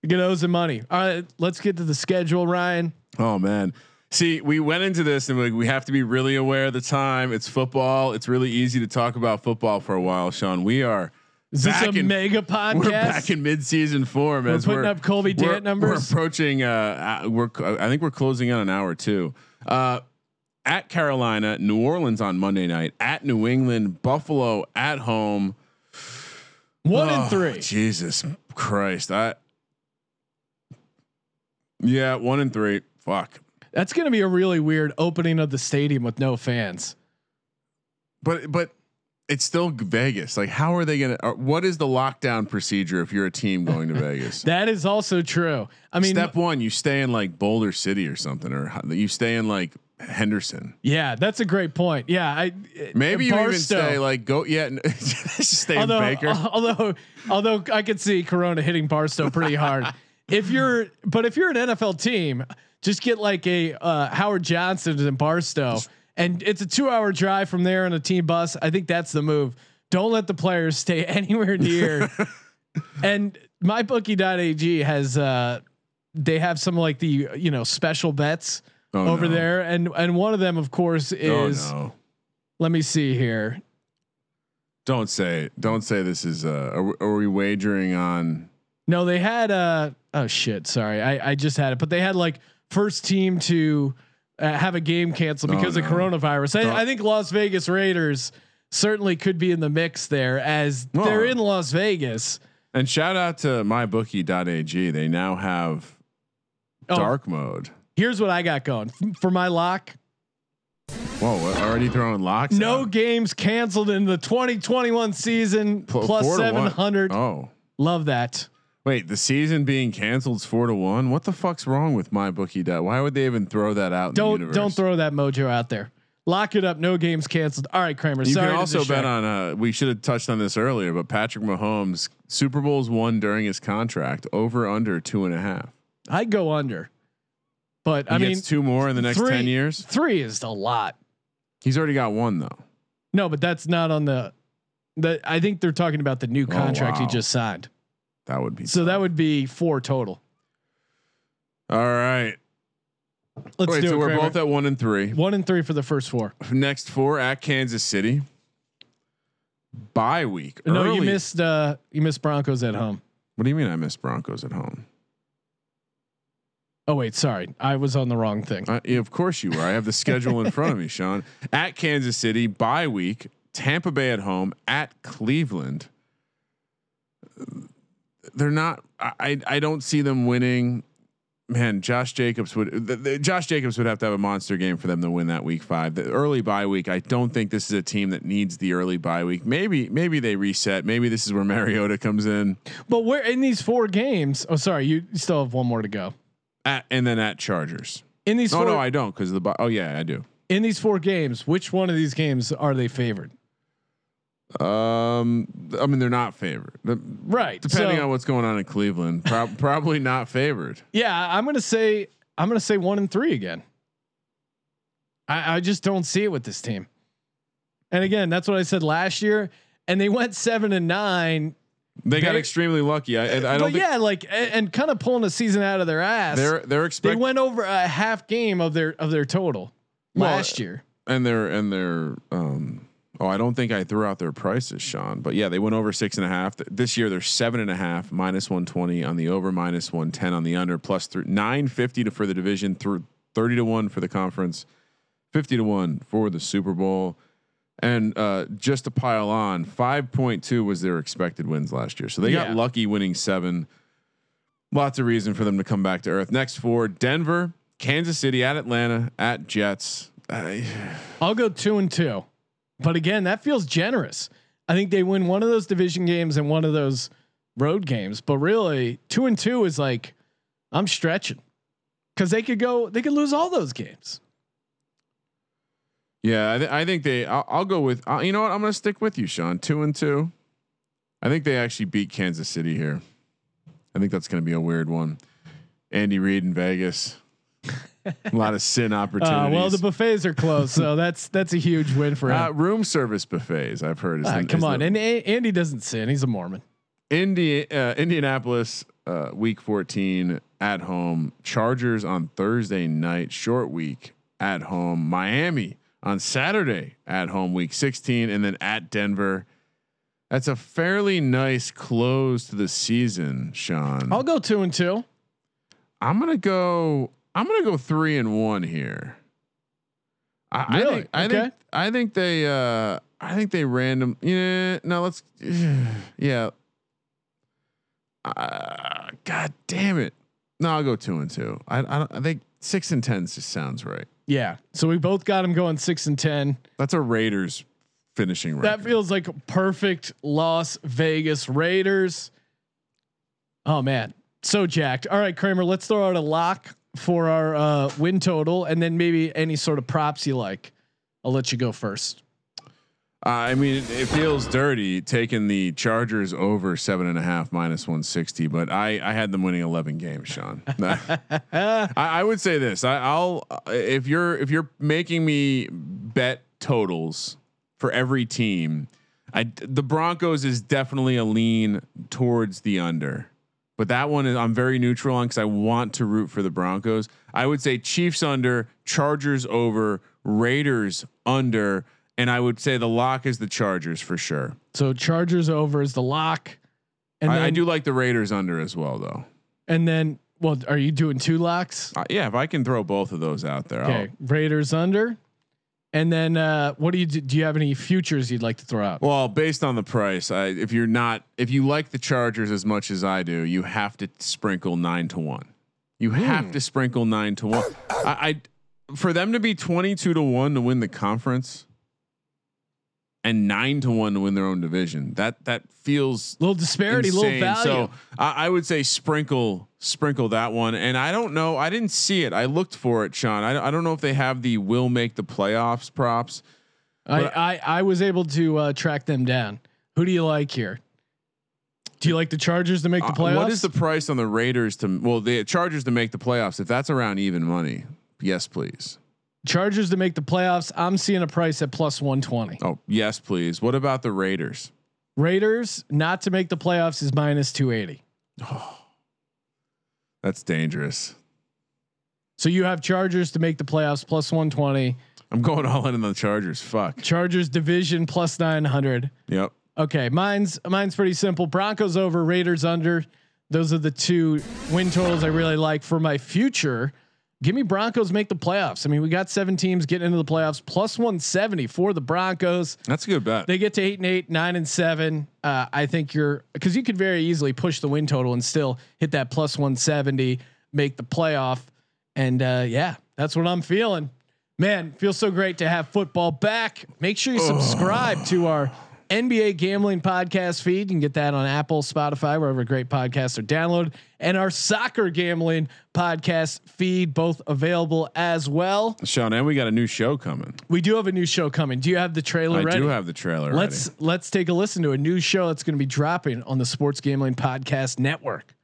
Get owes him money. All right, let's get to the schedule, Ryan. oh man. See, we went into this and like we have to be really aware of the time. It's football. It's really easy to talk about football for a while, Sean. We are Is this back a in- mega podcast? We're back in mid-season form. We're as putting up Colby we're- Dant numbers? We're approaching. Uh, uh, we're. I think we're closing on an hour too. Uh, at Carolina, New Orleans on Monday night. At New England, Buffalo at home. One Oh, and three. Jesus Christ! I. Yeah, one and three. Fuck. That's going to be a really weird opening of the stadium with no fans. But but it's still Vegas. Like, how are they gonna? uh, What is the lockdown procedure if you're a team going to Vegas? That is also true. I mean, Step one, you stay in like Boulder City or something, or you stay in like Henderson. yeah, that's a great point. Yeah, I Maybe you even stay like go. Yeah, stay although, in Baker. although, although I could see Corona hitting Barstow pretty hard. If you're, but if you're an NFL team, just get like a uh, Howard Johnson in Barstow, and it's a two-hour drive from there on a team bus. I think that's the move. Don't let the players stay anywhere near. and mybookie.ag has uh, they have some like the you know special bets Oh, over no. there, and and one of them, of course, Oh is no! let me see here. Don't say. Don't say this is. Uh, are, are we wagering on? No, they had uh oh shit, sorry. I I just had it, but they had like first team to uh, have a game canceled Oh, because no. of coronavirus. I, I think Las Vegas Raiders certainly could be in the mix there as Oh. they're in Las Vegas. And shout out to mybookie.ag. They now have Oh, dark mode. Here's what I got going for my lock. Whoa! Already throwing locks. No out? games canceled in the 2021 season Pl- plus four one. 700. Oh. Love that. Wait, the season being canceled is four to one. What the fuck's wrong with my bookie? Debt? Why would they even throw that out? In the Don't universe? don't throw that mojo out there. Lock it up. No games canceled. All right, Kramer. You sorry can also bet on. Uh, we should have touched on this earlier, but Patrick Mahomes Super Bowls won during his contract over under two and a half. I go under, but He I gets mean, two more in the next three- ten years. three is a lot. He's already got one though. No, but that's not on the. The I think they're talking about the new Oh, contract he just signed. That would be So that would be four total. all right. Let's Wait, do so it. we're Kramer. both at one and three. one and three for the first four. Next four at Kansas City. Bye week. No, you missed. uh You missed Broncos at home. What do you mean? I missed Broncos at home? Oh wait, sorry, I was on the wrong thing. Uh, yeah, of course you were. I have the schedule in front of me, Sean. At Kansas City, bye week. Tampa Bay at home. At Cleveland. They're not. I I- don't see them winning. Man, Josh Jacobs would. The, the, Josh Jacobs would have to have a monster game for them to win that week five. The early bye week. I don't think this is a team that needs the early bye week. Maybe maybe they reset. Maybe this is where Mariota comes in. But we're in these four games. Oh, sorry, you still have one more to go. At, and then at Chargers. In these oh, No, four, no, I don't because the. Oh yeah, I do. in these four games, which one of these games are they favored? Um, I mean they're not favored. Right. Depending so, on what's going on in Cleveland, prob- probably not favored. Yeah, I'm gonna say I'm gonna say one and three again. I, I just don't see it with this team. And again, that's what I said last year. And they went seven and nine. They got They're- extremely lucky. I, I don't but yeah, like and, and kind of pulling a season out of their ass. they're they're they went over a half game of their of their total Well, last year. and they're and they're um. Oh, I don't think I threw out their prices, Sean. But yeah, they went over six and a half. This year they're seven and a half, minus one twenty on the over, minus one ten on the under, plus th- nine fifty to for the division, through thirty to one for the conference, fifty to one for the Super Bowl. And uh, just to pile on, 5.2 was their expected wins last year. So they Yeah. got lucky winning seven. Lots of reason for them to come back to earth. Next four Denver, Kansas City, at Atlanta, at Jets. I- I'll go two and two, but again, that feels generous. I think they win one of those division games and one of those road games, but really two and two is like I'm stretching because they could go, they could lose all those games. yeah, I, th- I think they. I'll, I'll go with. Uh, you know what? I'm going to stick with you, Sean. Two and two. I think they actually beat Kansas City here. I think that's going to be a weird one. Andy Reid in Vegas. A lot of sin Uh, opportunities. well, the buffets are closed, so that's that's a huge win for him. Uh, room service buffets, I've heard. Is Ah, the- come is on, the- and A- Andy doesn't sin; he's a Mormon. Indi- uh, Indianapolis, uh, week 14 at home. Chargers on Thursday night, short week at home. Miami on Saturday at home, week 16, and then at Denver. That's a fairly nice close to the season, Sean. I'll go two and two. I'm gonna go. I'm gonna go three and one here. I, I Really? think. I Okay. think. I think they. Uh, I think they random. Yeah. No. Let's. Yeah. Uh, God damn it. No, I'll go two and two. I. I, don't, I think six and ten just sounds right. Yeah, so we both got him going six and ten. That's a Raiders finishing record. That feels like perfect Las Vegas Raiders. Oh man, so jacked. All right, Kramer, let's throw out a lock for our uh, win total, and then maybe any sort of props you like. I'll let you go first. Uh, I mean, it feels dirty taking the Chargers over seven and a half minus one sixty, but I I had them winning eleven games, Sean. I, I would say this: I, I'll if you're if you're making me bet totals for every team, I the Broncos is definitely a lean towards the under. But that one is I'm very neutral on because I want to root for the Broncos. I would say Chiefs under, Chargers over, Raiders under, and I would say the lock is the Chargers for sure. So Chargers over is the lock, and I, then, I do like the Raiders under as well, though. And then, well, are you doing two locks? Uh, yeah, if I can throw both of those out there, Okay, Raiders under, and then uh, what do you do? Do you have any futures you'd like to throw out? Well, based on the price, I, if you're not, if you like the Chargers as much as I do, you have to sprinkle nine to one. You have to sprinkle nine to one. I, I for them to be twenty two to one to win the conference, and nine to one to win their own division. That that feels little disparity, little insane. value. So I, I would say sprinkle sprinkle that one. And I don't know. I didn't see it. I looked for it, Sean. I, I don't know if they have the will make the playoffs props. I, I I was able to uh, track them down. Who do you like here? Do you like the Chargers to make the Uh, playoffs? what is the price on the Raiders to well the Chargers to make the playoffs? If that's around even money, yes, please. Chargers to make the playoffs? I'm seeing a price at plus 120. Oh, yes, please. What about the Raiders? Raiders not to make the playoffs is minus 280. Oh, That's dangerous. So you have Chargers to make the playoffs plus 120. I'm going all in on the Chargers. Fuck. Chargers division plus 900. Yep. Okay, mine's mine's pretty simple. Broncos over, Raiders under. Those are the two win totals I really like for my future. Give me Broncos make the playoffs. I mean, we got seven teams getting into the playoffs, plus 170 for the Broncos. That's a good bet. They get to eight and eight, nine and seven. Uh, I think you're because you could very easily push the win total and still hit that plus 170, make the playoff. And uh, yeah, that's what I'm feeling. Man, feels so great to have football back. Make sure you subscribe to our NBA gambling podcast feed. You can get that on Apple, Spotify, wherever great podcasts are downloaded, and our soccer gambling podcast feed, both available as well. Sean, and we got a new show coming. We do have a new show coming. Do you have the trailer ready? I ready? do have the trailer. Let's ready. let's take a listen to a new show that's going to be dropping on the Sports Gambling Podcast Network.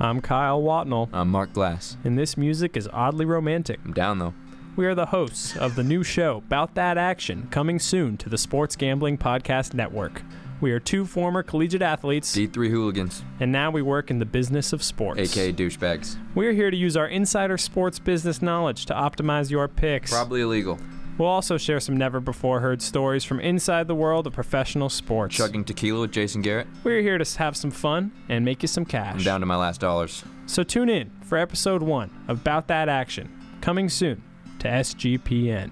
I'm Kyle Watnell, I'm Mark Glass. and this music is oddly romantic. I'm down though. We are the hosts of the new show, About That Action, coming soon to the Sports Gambling Podcast Network. We are two former collegiate athletes, D3 hooligans, and now we work in the business of sports. aka douchebags. We are here to use our insider sports business knowledge to optimize your picks. Probably illegal. We'll also share some never before heard stories from inside the world of professional sports. Chugging tequila with Jason Garrett. We're here to have some fun and make you some cash. I'm down to my last dollars. So tune in for episode one of About That Action, coming soon to SGPN.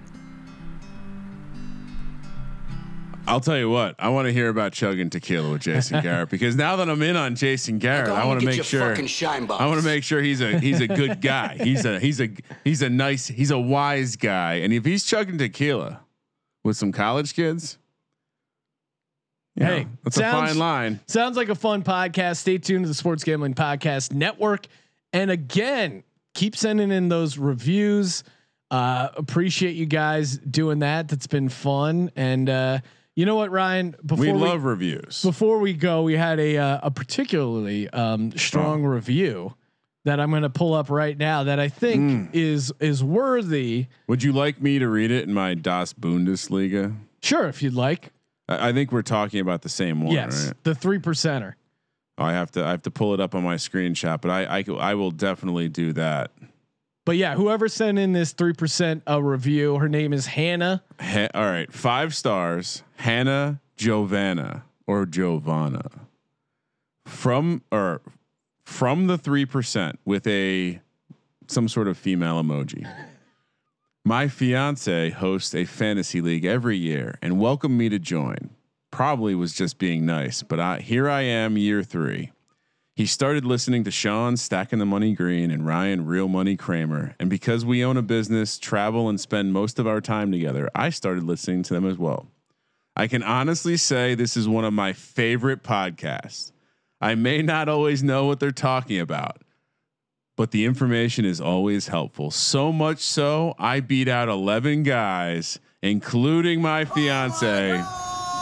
I'll tell you what. I want to hear about chugging tequila with Jason Garrett because now that I'm in on Jason Garrett, I want to make sure. shine. I want to make sure he's a he's a good guy. He's a he's a he's a nice he's a wise guy. And if he's chugging tequila with some college kids, you Hey, know, that's sounds- a fine line. Sounds like a fun podcast. Stay tuned to the Sports Gambling Podcast Network. And again, keep sending in those reviews. Uh, appreciate you guys doing that. That's been fun. And uh, you know what, Ryan? Before We love reviews. before we go, we had a uh, a particularly um, strong review that I'm going to pull up right now that I think Mm. is is worthy. Would you like me to read it in my Das Bundesliga? Sure, if you'd like. I, I think we're talking about the same one, yes, right? the three percenter. Oh, I have to I have to pull it up on my screenshot, but I I, I will definitely do that. But yeah, whoever sent in this three percent a review, her name is Hannah. Ha- all right, five stars. Hannah Giovanna or Giovanna from or from the three percent with a some sort of female emoji. My fiance hosts a fantasy league every year and welcomed me to join. Probably was just being nice, but I, here I am, year three. He started listening to Sean Stacking the Money Green and Ryan Real Money Kramer. And because we own a business, travel, and spend most of our time together, I started listening to them as well. I can honestly say this is one of my favorite podcasts. I may not always know what they're talking about, but the information is always helpful. So much so, I beat out 11 guys, including my fiance,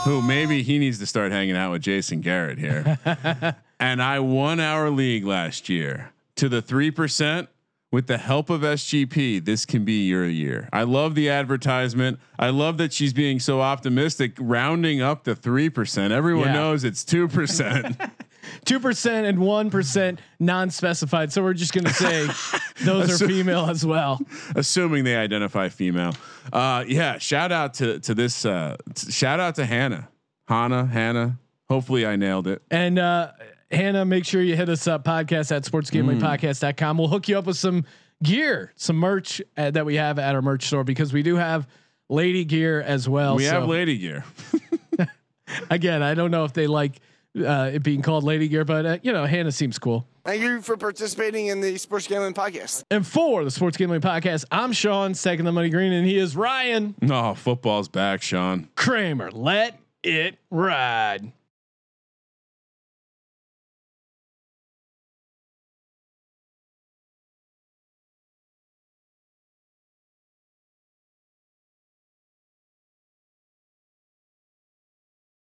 who maybe he needs to start hanging out with Jason Garrett here. and I won our league last year to the 3%. With the help of SGP, this can be your year. I love the advertisement. I love that she's being so optimistic, rounding up to 3%. Everyone Yeah. knows it's 2%. Two percent and one percent non-specified. So we're just gonna say those are female as well. assuming they identify female. Uh, yeah, shout out to to this. Uh, t- shout out to Hannah, Hannah, Hannah. Hopefully, I nailed it. And uh, Hannah, make sure you hit us up podcast at sportsgamblingpodcast.com. We'll hook you up with some gear, some merch uh, that we have at our merch store because we do have lady gear as well. we So, have lady gear. again, I don't know if they like uh, it being called lady gear, but uh, you know, Hannah seems cool. Thank you for participating in the Sports Gambling Podcast. And for the Sports Gambling Podcast, I'm Sean, second the money green, and he is Ryan No, football's back, Sean. Kramer. Let it ride.